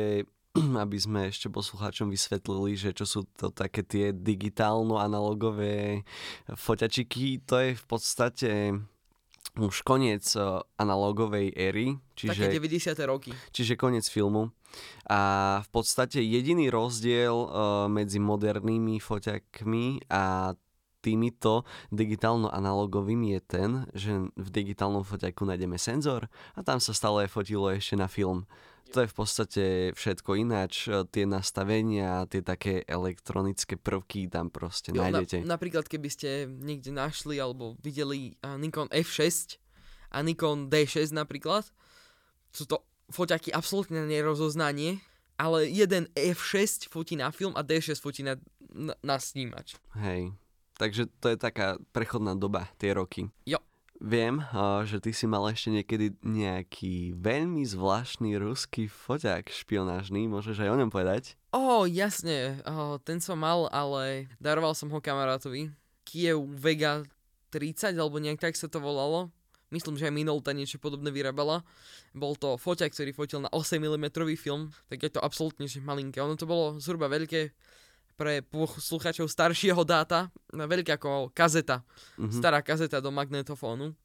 [CLEARS THROAT] aby sme ešte poslucháčom vysvetlili, že čo sú to také tie digitálno-analogové foťačiky, to je v podstate už koniec eh, analogovej éry, Také čiže, 90. roky. čiže koniec filmu. A v podstate jediný rozdiel eh, medzi modernými foťakmi a týmito digitálno-analogovými je ten, že v digitálnom foťaku nájdeme senzor a tam sa stále fotilo ešte na film. To je v podstate všetko ináč. Tie nastavenia, tie také elektronické prvky tam proste Jo, na, nájdete. napríklad, keby ste niekde našli alebo videli a, Nikon F6 a Nikon D6 napríklad, sú to foťaky absolútne na nerozoznanie, ale jeden F6 fotí na film a D6 fotí na, na, na snímač. Hej. Takže to je taká prechodná doba, tie roky. Jo. Viem, a, že ty si mal ešte niekedy nejaký veľmi zvláštny ruský foťák špionážny, môžeš aj o ňom povedať? Ó, jasne, oh, ten som mal, ale daroval som ho kamarátovi. Kiev Vega 30, alebo nejak tak sa to volalo. Myslím, že aj Minolta niečo podobné vyrábala. Bol to foťak, ktorý fotil na 8 mm film, tak je to absolútne že malinké. Ono to bolo zhruba veľké pre posluchačov staršieho dáta, no, veľké ako kazeta, Mhm. stará kazeta do magnetofónu.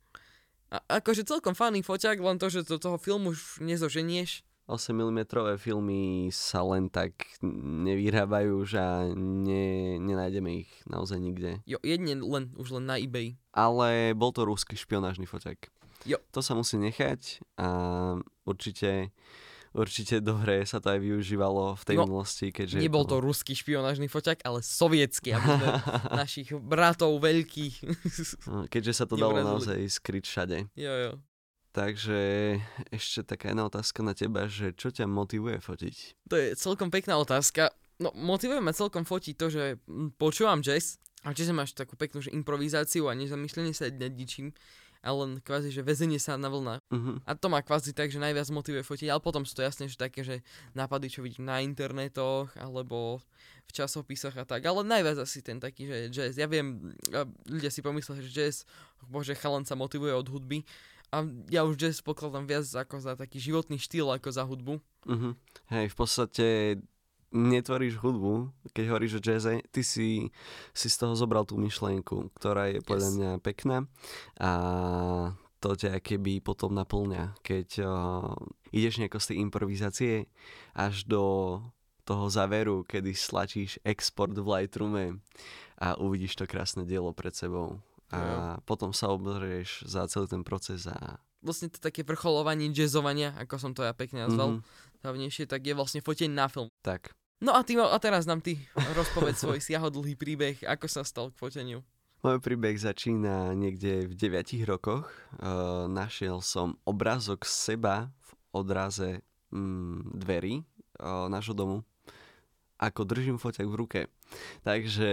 A akože celkom fajný foťak, len to, že do toho filmu už nezoženieš. 8 mm filmy sa len tak nevyrábajú už a ne, nenájdeme ich naozaj nikde. Jo, jedne len, už len na eBay. Ale bol to ruský špionážny foťák. Jo. To sa musí nechať a určite, určite dobre sa to aj využívalo v tej No, minulosti, keďže... Nebol to ruský špionážny foťak, ale sovietský, aby sme [LAUGHS] našich bratov veľkých. Keďže sa to [LAUGHS] dalo naozaj skryť všade. jo, jo. Takže ešte taká jedna otázka na teba, že čo ťa motivuje fotiť? To je celkom pekná otázka. No, motivuje ma celkom fotiť to, že mm, počúvam jazz a že máš takú peknú že improvizáciu a nezamýšľanie sa nad ničím, ale len kvázi, že väzenie sa na vlnách. Uh-huh. A to ma kvázi tak, že najviac motivuje fotiť, ale potom sú to jasne, že také, že nápady, čo vidím na internetoch, alebo v časopisoch a tak, ale najviac asi ten taký, že jazz. Ja viem, ľudia si pomyslia, že jazz, bože, chalan sa motivuje od hudby, a ja už jazz pokladám viac ako za taký životný štýl, ako za hudbu. Uh-huh. Hej, v podstate netvoríš hudbu, keď hovoríš o jazze, ty si, si z toho zobral tú myšlienku, ktorá je podľa Yes. mňa pekná a to ťa keby potom naplňa, keď uh, ideš nejako z tej improvizácie až do toho záveru, kedy stlačíš export v Lightroome a uvidíš to krásne dielo pred sebou. A potom sa obzrieš za celý ten proces a... Vlastne to také vrcholovanie jazzovania, ako som to ja pekne nazval, Mhm, hlavnejšie, tak je vlastne fotenie na film. tak. No a, ty, a teraz nám ty rozpoveď svoj siahodlhý príbeh, ako sa stal k foteniu. Môj príbeh začína niekde v 9 rokoch. Uh, našiel som obrázok seba v odraze mm, dverí uh, nášho domu ako držím foťak v ruke. Takže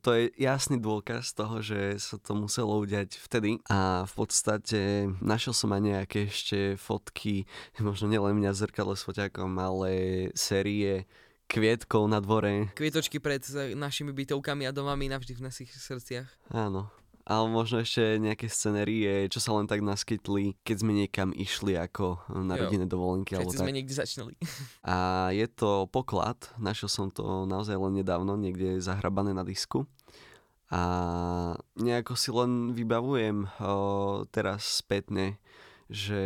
to je jasný dôkaz toho, že sa to muselo udiať vtedy a v podstate našiel som aj nejaké ešte fotky, [LAUGHS] možno nielen mňa v zrkadle s foťakom, ale série kvietkov na dvore. Kvietočky pred našimi bytovkami a domami navždy v našich srdciach. Áno, ale možno ešte nejaké scenérie, čo sa len tak naskytli, keď sme niekam išli ako na rodinné dovolenky. Keď alebo sme niekde začínali. [LAUGHS] A je to poklad, našiel som to naozaj len nedávno, niekde zahrabané na disku. A nejako si len vybavujem o, teraz spätne, že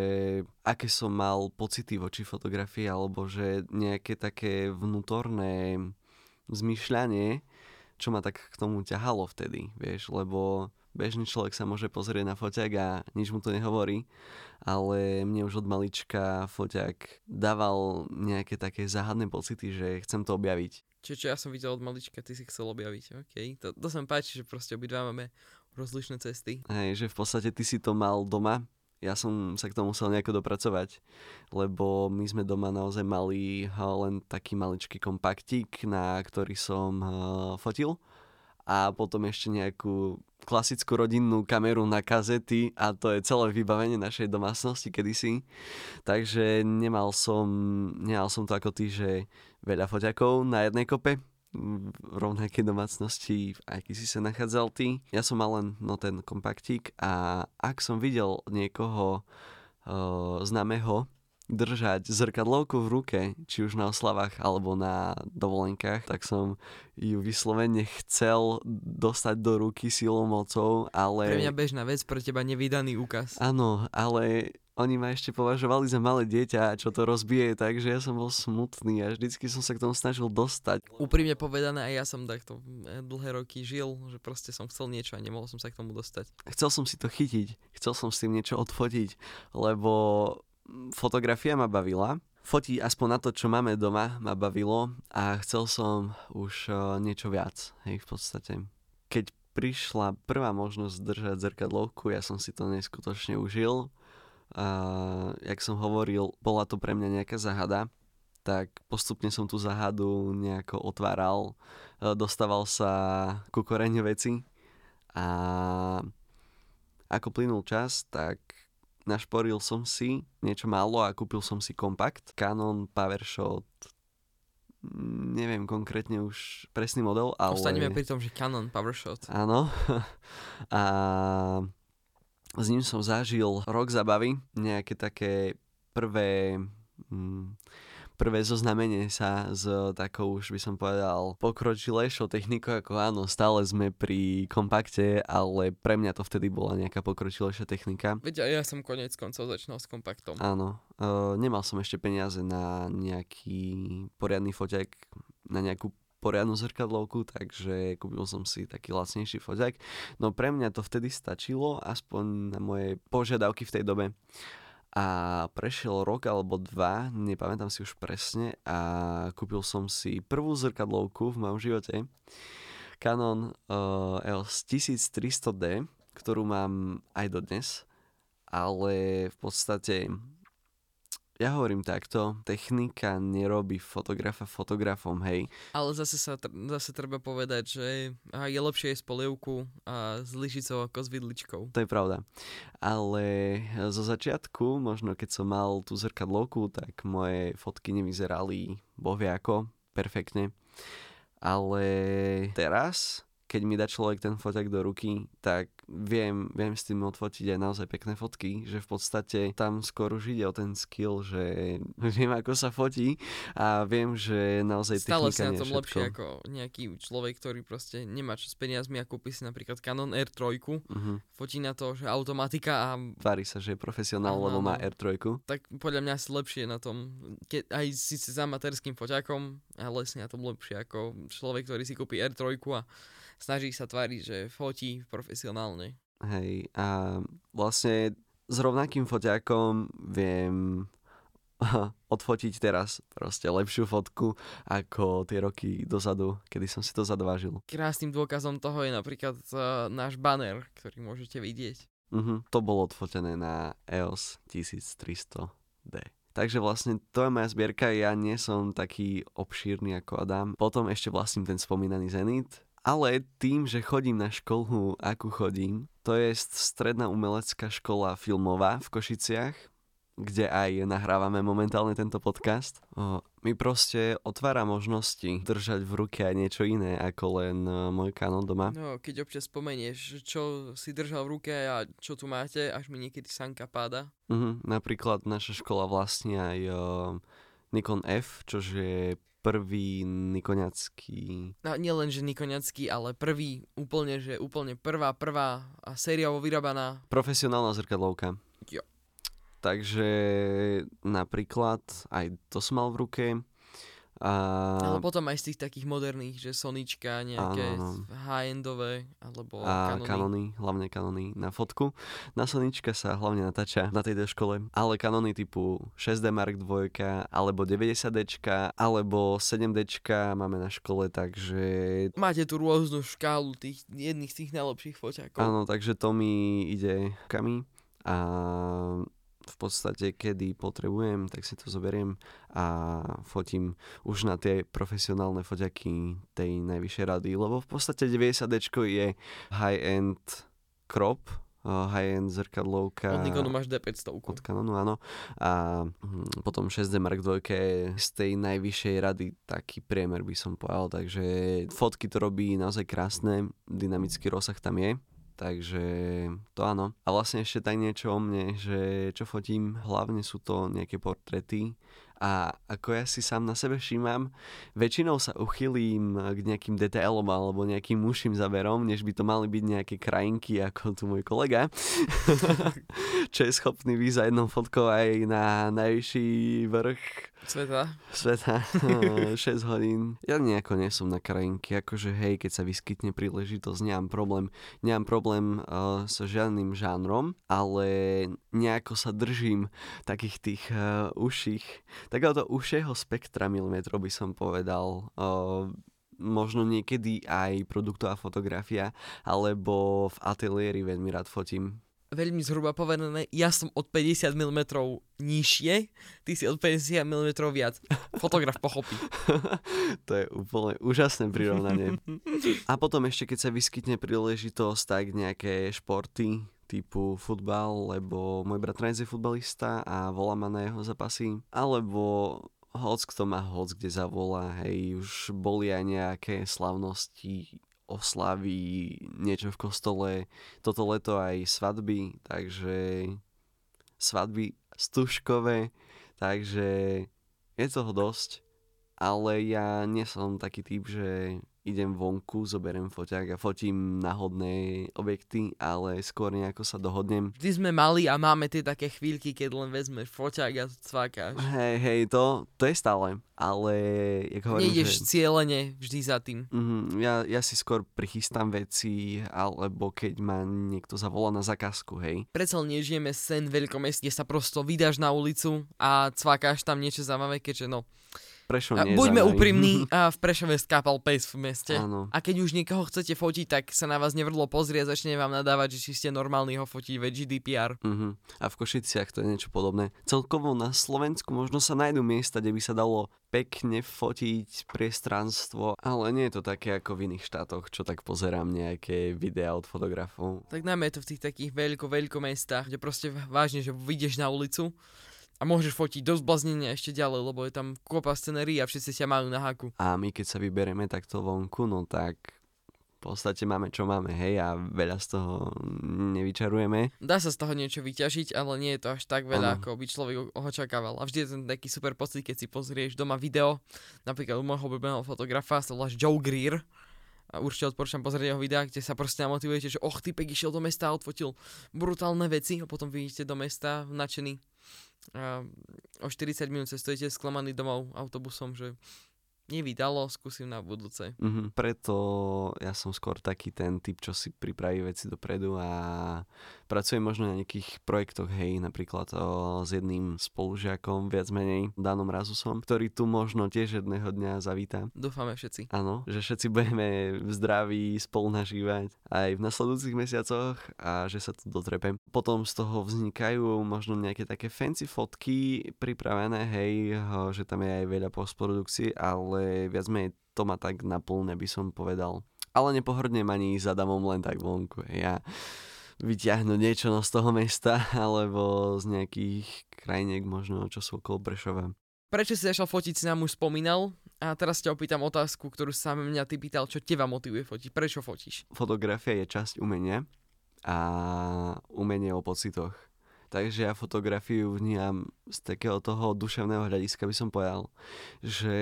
aké som mal pocity voči fotografii, alebo že nejaké také vnútorné zmyšľanie, čo ma tak k tomu ťahalo vtedy, vieš, lebo bežný človek sa môže pozrieť na foťak a nič mu to nehovorí, ale mne už od malička foťak dával nejaké také záhadné pocity, že chcem to objaviť. Čiže čo ja som videl od malička, ty si chcel objaviť, OK. To, to sa mi páči, že proste obidva máme rozlišné cesty. Hej, že v podstate ty si to mal doma, ja som sa k tomu musel nejako dopracovať, lebo my sme doma naozaj mali len taký maličký kompaktík, na ktorý som fotil a potom ešte nejakú klasickú rodinnú kameru na kazety a to je celé vybavenie našej domácnosti kedysi. Takže nemal som, nemal som to ako ty, že veľa foťakov na jednej kope, v rovnakej domácnosti, keď si sa nachádzal ty. Ja som mal len no, ten kompaktík a ak som videl niekoho uh, známeho, držať zrkadlovku v ruke, či už na oslavách alebo na dovolenkách, tak som ju vyslovene chcel dostať do ruky silou mocou, ale... Pre mňa bežná vec, pre teba nevydaný úkaz. Áno, ale oni ma ešte považovali za malé dieťa, čo to rozbije, takže ja som bol smutný a vždycky som sa k tomu snažil dostať. Úprimne povedané, aj ja som takto eh, dlhé roky žil, že proste som chcel niečo a nemohol som sa k tomu dostať. Chcel som si to chytiť, chcel som s tým niečo odfotiť, lebo fotografia ma bavila. Fotiť aspoň na to, čo máme doma, ma bavilo a chcel som už niečo viac, hej, v podstate. Keď prišla prvá možnosť držať zrkadlovku, ja som si to neskutočne užil. A jak som hovoril, bola to pre mňa nejaká záhada, tak postupne som tú záhadu nejako otváral, e, dostával sa ku koreňu veci a ako plynul čas, tak našporil som si niečo málo a kúpil som si kompakt Canon PowerShot neviem konkrétne už presný model, ale... Ostaneme pri tom, že Canon PowerShot. Áno. [LAUGHS] A s ním som zažil rok zabavy, nejaké také prvé mm, prvé zoznamenie sa s takou už by som povedal pokročilejšou technikou, ako áno, stále sme pri kompakte, ale pre mňa to vtedy bola nejaká pokročilejšia technika. Veď aj ja som konec koncov začal s kompaktom. Áno, uh, nemal som ešte peniaze na nejaký poriadny foťak, na nejakú poriadnu zrkadlovku, takže kúpil som si taký lacnejší foťak. No pre mňa to vtedy stačilo, aspoň na moje požiadavky v tej dobe a prešiel rok alebo dva, nepamätám si už presne a kúpil som si prvú zrkadlovku v mojom živote. Canon uh, EOS 1300D, ktorú mám aj dodnes, ale v podstate ja hovorím takto, technika nerobí fotografa fotografom, hej. Ale zase sa zase treba povedať, že je lepšie jesť polievku a s lyžicou ako s vidličkou. To je pravda. Ale zo začiatku, možno keď som mal tú zrkadlovku, tak moje fotky nevyzerali bohvie ako, perfektne. Ale teraz keď mi dá človek ten foťak do ruky, tak viem, viem s tým odfotiť aj naozaj pekné fotky, že v podstate tam skôr už ide o ten skill, že viem ako sa fotí a viem, že naozaj Stále technika si na tom všetko. lepšie ako nejaký človek, ktorý proste nemá čo s peniazmi a kúpi si napríklad Canon R3, uh-huh. fotí na to, že automatika a... Tvári sa, že je profesionál, ano, lebo má R3. Tak podľa mňa si lepšie na tom, keď aj síce za amatérským foťakom, ale si na tom lepšie ako človek, ktorý si kúpi R3 a snaží sa tváriť, že fotí profesionálne. Hej, a vlastne s rovnakým foťákom viem [LAUGHS] odfotiť teraz proste lepšiu fotku ako tie roky dozadu, kedy som si to zadvážil. Krásnym dôkazom toho je napríklad uh, náš banner, ktorý môžete vidieť. Uh-huh. To bolo odfotené na EOS 1300D. Takže vlastne to je moja zbierka, ja nie som taký obšírny ako Adam. Potom ešte vlastním ten spomínaný Zenit, ale tým, že chodím na školu, akú chodím, to je stredná umelecká škola filmová v Košiciach, kde aj nahrávame momentálne tento podcast, o, mi proste otvára možnosti držať v ruke aj niečo iné ako len o, môj kanon doma. No, keď občas spomenieš, čo si držal v ruke a čo tu máte, až mi niekedy sanka páda. Mhm, napríklad naša škola vlastne aj o, Nikon F, čo je prvý nikoniacký... No, nie len, že nikoniacký, ale prvý, úplne, že úplne prvá, prvá a sériovo vyrábaná. Profesionálna zrkadlovka. Jo. Takže napríklad aj to som mal v ruke. A... Ale potom aj z tých takých moderných, že Sonička, nejaké Áno, áno. high-endové, alebo a kanony. kanony, hlavne kanony na fotku. Na Sonička sa hlavne natáča na tejto škole, ale kanony typu 6D Mark II, alebo 90D, alebo 7D máme na škole, takže Máte tu rôznu škálu tých jedných z tých najlepších foťákov. áno, takže to mi ide kami a v podstate, kedy potrebujem, tak si to zoberiem a fotím už na tie profesionálne foťaky tej najvyššej rady, lebo v podstate 90D je high-end crop, uh, high-end zrkadlovka. Od Nikonu máš D500. od Canonu, áno. A hm, potom 6D Mark II z tej najvyššej rady taký priemer by som povedal, takže fotky to robí naozaj krásne, dynamický rozsah tam je. Takže to áno. A vlastne ešte tak niečo o mne, že čo fotím, hlavne sú to nejaké portrety a ako ja si sám na sebe všímam, väčšinou sa uchylím k nejakým detailom alebo nejakým muším záberom, než by to mali byť nejaké krajinky ako tu môj kolega, [LAUGHS] čo je schopný výjsť za jednou fotkou aj na najvyšší vrch Sveta. sveta [LAUGHS] 6 hodín. Ja nejako nie som na krajinky, akože hej, keď sa vyskytne príležitosť, nemám problém. Nemám problém uh, so žiadnym žánrom, ale nejako sa držím takých tých uh, uších, takéhoto ušieho spektra milimetrov by som povedal. Uh, možno niekedy aj produktová fotografia, alebo v ateliéri veľmi rád fotím. Veľmi zhruba povedané, ja som od 50 mm nižšie, ty si od 50 mm viac. Fotograf pochopí. [LAUGHS] to je úplne úžasné prirovnanie. A potom ešte, keď sa vyskytne príležitosť, tak nejaké športy typu futbal, lebo môj bratranec je futbalista a volá ma na jeho zápasy. Alebo hoc kto ma hoc kde zavolá, hej, už boli aj nejaké slavnosti, oslavy, niečo v kostole, toto leto aj svadby, takže svadby stužkové, takže je toho dosť, ale ja nie som taký typ, že idem vonku, zoberiem foťák a fotím náhodné objekty, ale skôr nejako sa dohodnem. Vždy sme mali a máme tie také chvíľky, keď len vezmeš foťák a cvakáš. Hej, hej, to, to je stále, ale jak hovorím, Nejdeš že... cieľene vždy za tým. Mhm, ja, ja si skôr prichystám veci, alebo keď ma niekto zavolá na zakázku, hej. Predsa nežijeme sen v veľkom meste, kde sa prosto vydáš na ulicu a cvakáš tam niečo zaujímavé, keďže no. Prešo A nie buďme úprimní, [LAUGHS] v Prešove skápal pes v meste. Áno. A keď už niekoho chcete fotiť, tak sa na vás nevrlo pozrie a začne vám nadávať, že či ste normálni ho fotiť ve GDPR. Uh-huh. A v Košiciach to je niečo podobné. Celkovo na Slovensku možno sa nájdú miesta, kde by sa dalo pekne fotiť priestranstvo, ale nie je to také ako v iných štátoch, čo tak pozerám nejaké videá od fotografov. Tak najmä je to v tých takých veľko, veľko mestách, kde proste vážne, že vyjdeš na ulicu a môžeš fotiť do zblaznenia ešte ďalej, lebo je tam kopa scenérií a všetci ťa majú na haku. A my keď sa vyberieme takto vonku, no tak v podstate máme čo máme, hej, a veľa z toho nevyčarujeme. Dá sa z toho niečo vyťažiť, ale nie je to až tak veľa, Áno. ako by človek očakával. A vždy je ten taký super pocit, keď si pozrieš doma video, napríklad u môjho obľúbeného fotografa sa volá Joe Greer, a určite odporúčam pozrieť jeho videa, kde sa proste namotivujete, že och, typek išiel do mesta a odfotil brutálne veci a potom vidíte do mesta nadšený. A o 40 minút cestujete sklamaný domov autobusom, že nevydalo, skúsim na budúce. Mm-hmm. Preto ja som skôr taký ten typ, čo si pripraví veci dopredu a pracujem možno na nejakých projektoch, hej, napríklad o, s jedným spolužiakom, viac menej, Danom Razusom, ktorý tu možno tiež jedného dňa zavíta. Dúfame všetci. Áno, že všetci budeme v zdraví spolu nažívať aj v nasledujúcich mesiacoch a že sa to dotrepem. Potom z toho vznikajú možno nejaké také fancy fotky pripravené, hej, že tam je aj veľa postprodukcií, ale viac menej to má tak naplne, by som povedal. Ale nepohrdnem ani za damom len tak vonku. Ja vyťahnuť niečo no z toho mesta [LAUGHS] alebo z nejakých krajiniek možno, čo sú okolo Prešova. Prečo si začal fotiť, si nám už spomínal. A teraz ťa opýtam otázku, ktorú sa mňa ty pýtal, čo teba motivuje fotiť. Prečo fotíš? Fotografia je časť umenia a umenie o pocitoch. Takže ja fotografiu vnímam z takého toho duševného hľadiska by som povedal, že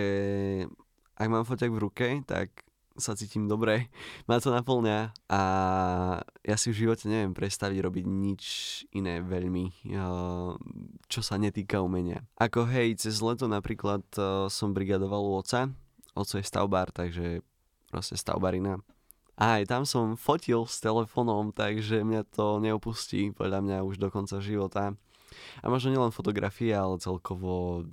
ak mám foťak v ruke, tak sa cítim dobre, [LAUGHS] ma to naplňa a ja si v živote neviem predstaviť robiť nič iné veľmi, eh, čo sa netýka umenia. Ako hej, cez leto napríklad eh, som brigadoval u oca, oco je stavbár, takže proste stavbarina. Aj tam som fotil s telefónom, takže mňa to neopustí podľa mňa už do konca života. A možno nielen fotografie, ale celkovo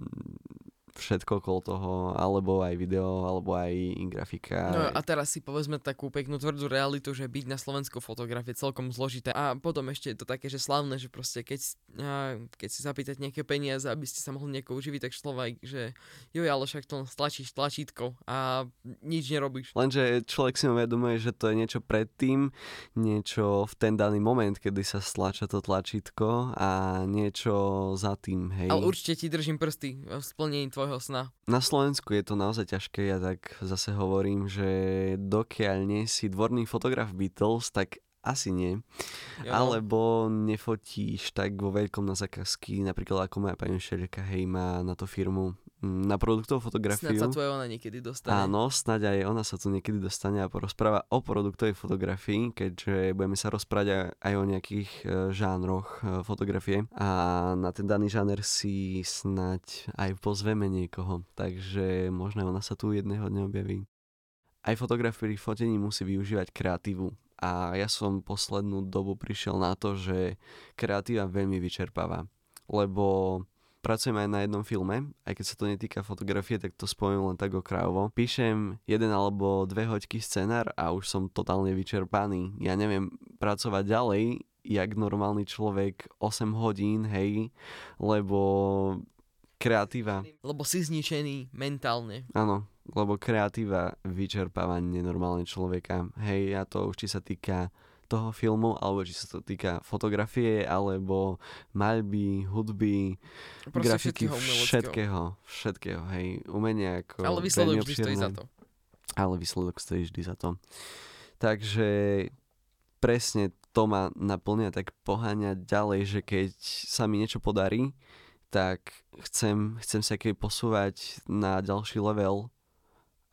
všetko okolo toho, alebo aj video, alebo aj grafika. No a teraz si povedzme takú peknú tvrdú realitu, že byť na Slovensku fotograf je celkom zložité. A potom ešte je to také, že slavné, že proste keď, keď si zapýtať nejaké peniaze, aby ste sa mohli niekoho uživiť, tak človek, že jo, ale však to stlačíš tlačítko a nič nerobíš. Lenže človek si uvedomuje, že to je niečo predtým, niečo v ten daný moment, kedy sa stlača to tlačítko a niečo za tým, hej. Ale určite ti držím prsty v splnení tvojho svojho sna? Na Slovensku je to naozaj ťažké, ja tak zase hovorím, že dokiaľ nie si dvorný fotograf Beatles, tak asi nie. Jo. Alebo nefotíš tak vo veľkom na zákazky, napríklad ako moja pani Šelka, hej, má na to firmu na produktovú fotografiu. Snáď sa aj ona niekedy dostane. Áno, snáď aj ona sa tu niekedy dostane a porozpráva o produktovej fotografii, keďže budeme sa rozprávať aj o nejakých e, žánroch e, fotografie a na ten daný žáner si snáď aj pozveme niekoho, takže možno ona sa tu jedného dňa objaví. Aj fotograf pri fotení musí využívať kreatívu a ja som poslednú dobu prišiel na to, že kreatíva veľmi vyčerpáva, lebo pracujem aj na jednom filme, aj keď sa to netýka fotografie, tak to spomínam len tak okrajovo. Píšem jeden alebo dve hoďky scenár a už som totálne vyčerpaný. Ja neviem pracovať ďalej, jak normálny človek 8 hodín, hej, lebo kreatíva. Lebo si zničený mentálne. Áno, lebo kreatíva vyčerpáva nenormálne človeka. Hej, a to už či sa týka toho filmu, alebo či sa to týka fotografie, alebo maľby, hudby, Proste grafiky, všetkého, všetkého, hej, umenia ako Ale výsledok vždy stojí za to. Ale výsledok stojí vždy za to. Takže presne to ma naplňa tak poháňať ďalej, že keď sa mi niečo podarí, tak chcem, chcem sa keď posúvať na ďalší level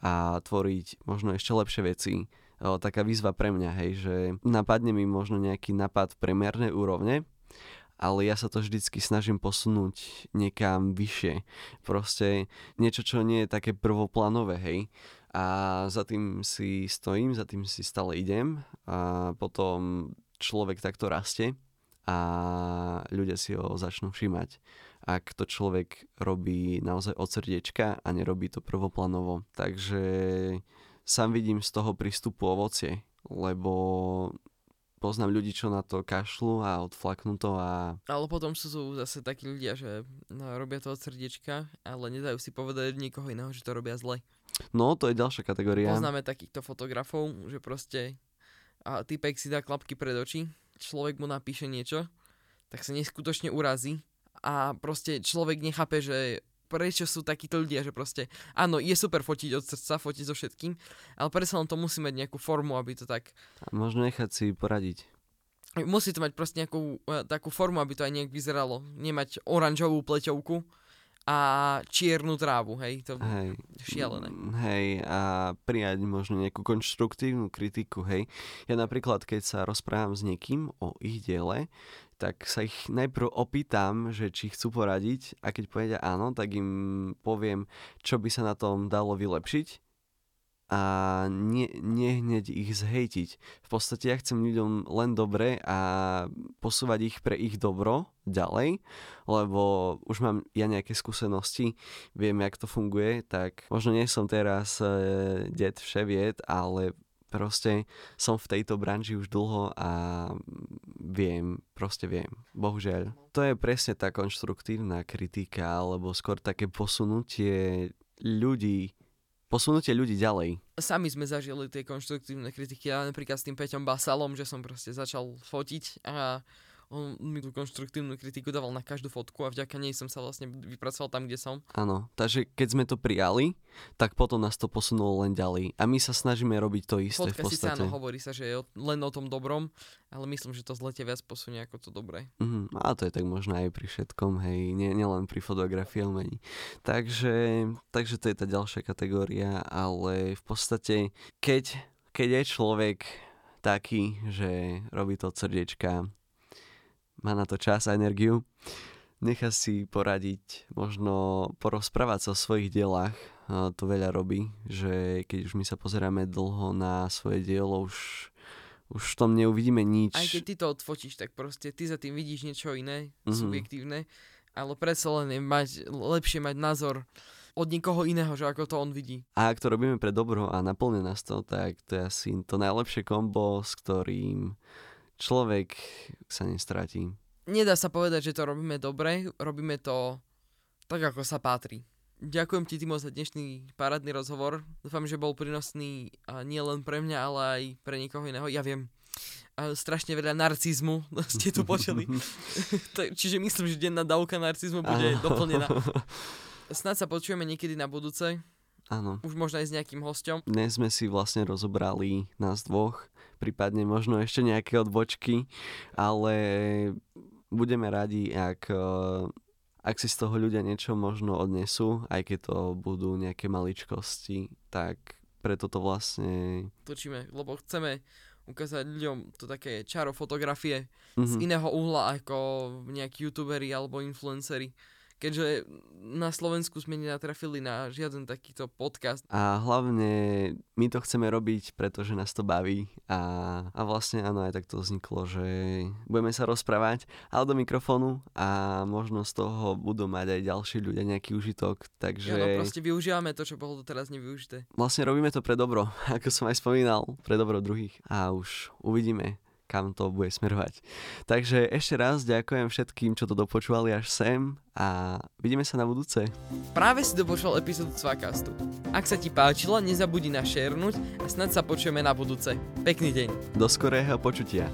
a tvoriť možno ešte lepšie veci o, taká výzva pre mňa, hej, že napadne mi možno nejaký napad premiernej úrovne, ale ja sa to vždycky snažím posunúť niekam vyššie. Proste niečo, čo nie je také prvoplánové, hej. A za tým si stojím, za tým si stále idem a potom človek takto rastie a ľudia si ho začnú všímať. Ak to človek robí naozaj od srdiečka a nerobí to prvoplanovo. Takže sám vidím z toho prístupu ovocie, lebo poznám ľudí, čo na to kašľú a odflaknú to a... Ale potom sú zase takí ľudia, že no, robia to od srdiečka, ale nedajú si povedať nikoho iného, že to robia zle. No, to je ďalšia kategória. Poznáme takýchto fotografov, že proste a typek si dá klapky pred oči, človek mu napíše niečo, tak sa neskutočne urazí a proste človek nechápe, že prečo sú takíto ľudia, že proste, áno, je super fotiť od srdca, fotiť so všetkým, ale predsa len to musí mať nejakú formu, aby to tak... A možno nechať si poradiť. Musí to mať proste nejakú uh, takú formu, aby to aj nejak vyzeralo. Nemať oranžovú pleťovku a čiernu trávu, hej, to Hej. šialené. Hej, a prijať možno nejakú konštruktívnu kritiku, hej. Ja napríklad, keď sa rozprávam s niekým o ich diele, tak sa ich najprv opýtam, že či chcú poradiť a keď povedia áno, tak im poviem, čo by sa na tom dalo vylepšiť a nie, hneď ich zhejtiť. V podstate ja chcem ľuďom len dobre a posúvať ich pre ich dobro ďalej, lebo už mám ja nejaké skúsenosti, viem, jak to funguje, tak možno nie som teraz e, det vševied, ale proste som v tejto branži už dlho a viem, proste viem, bohužiaľ. To je presne tá konštruktívna kritika, alebo skôr také posunutie ľudí posunutie ľudí ďalej. Sami sme zažili tie konštruktívne kritiky. Ja napríklad s tým Peťom Basalom, že som proste začal fotiť a on mi tú konštruktívnu kritiku dával na každú fotku a vďaka nej som sa vlastne vypracoval tam, kde som. Áno, takže keď sme to prijali, tak potom nás to posunulo len ďalej. A my sa snažíme robiť to isté Fotka v podstate. áno, hovorí sa, že je len o tom dobrom, ale myslím, že to zlete viac posunie ako to dobré. Mhm, a to je tak možno aj pri všetkom, hej, nie, nielen pri fotografii umení. Takže, takže to je tá ďalšia kategória, ale v podstate, keď, keď je človek taký, že robí to od srdiečka, má na to čas a energiu, nechá si poradiť, možno porozprávať sa o svojich dielách, a to veľa robí, že keď už my sa pozeráme dlho na svoje dielo, už, už v tom neuvidíme nič. Aj keď ty to odfotíš, tak proste ty za tým vidíš niečo iné, Mhm. subjektívne, ale predsa len je mať, lepšie mať názor od niekoho iného, že ako to on vidí. A ak to robíme pre dobro a naplne nás to, tak to je asi to najlepšie kombo, s ktorým človek sa nestratí. Nedá sa povedať, že to robíme dobre, robíme to tak, ako sa patrí. Ďakujem ti, Timo, za dnešný parádny rozhovor. Dúfam, že bol prínosný a nie len pre mňa, ale aj pre niekoho iného. Ja viem, strašne veľa narcizmu [LAUGHS] ste tu počuli. [LAUGHS] To- Čiže myslím, že denná dávka narcizmu bude Áno. doplnená. [LAUGHS] Snad sa počujeme niekedy na budúce, Áno. už možno aj s nejakým hosťom. Dnes sme si vlastne rozobrali nás dvoch, prípadne možno ešte nejaké odbočky, ale budeme radi, ak, eh, ak si z toho ľudia niečo možno odnesú, aj keď to budú nejaké maličkosti, tak preto to vlastne... Točíme, lebo chceme ukázať ľuďom to také čaro fotografie z Mhm. iného uhla ako nejakí youtuberi alebo influenceri. Keďže na Slovensku sme nenatrafili na žiaden takýto podcast. A hlavne my to chceme robiť, pretože nás to baví a, a vlastne áno, aj tak to vzniklo, že budeme sa rozprávať, ale do mikrofónu a možno z toho budú mať aj ďalší ľudia nejaký užitok, takže Že... No, proste využívame to, čo bolo doteraz nevyužité. vlastne robíme to pre dobro, [LAUGHS] ako som aj spomínal, pre dobro druhých a už uvidíme kam to bude smerovať. Takže ešte raz ďakujem všetkým, čo to dopočúvali až sem a vidíme sa na budúce. Práve si dopočul epizódu Cvakastu. Ak sa ti páčila, nezabudni na šernúť a snad sa počujeme na budúce. Pekný deň. Do skorého počutia.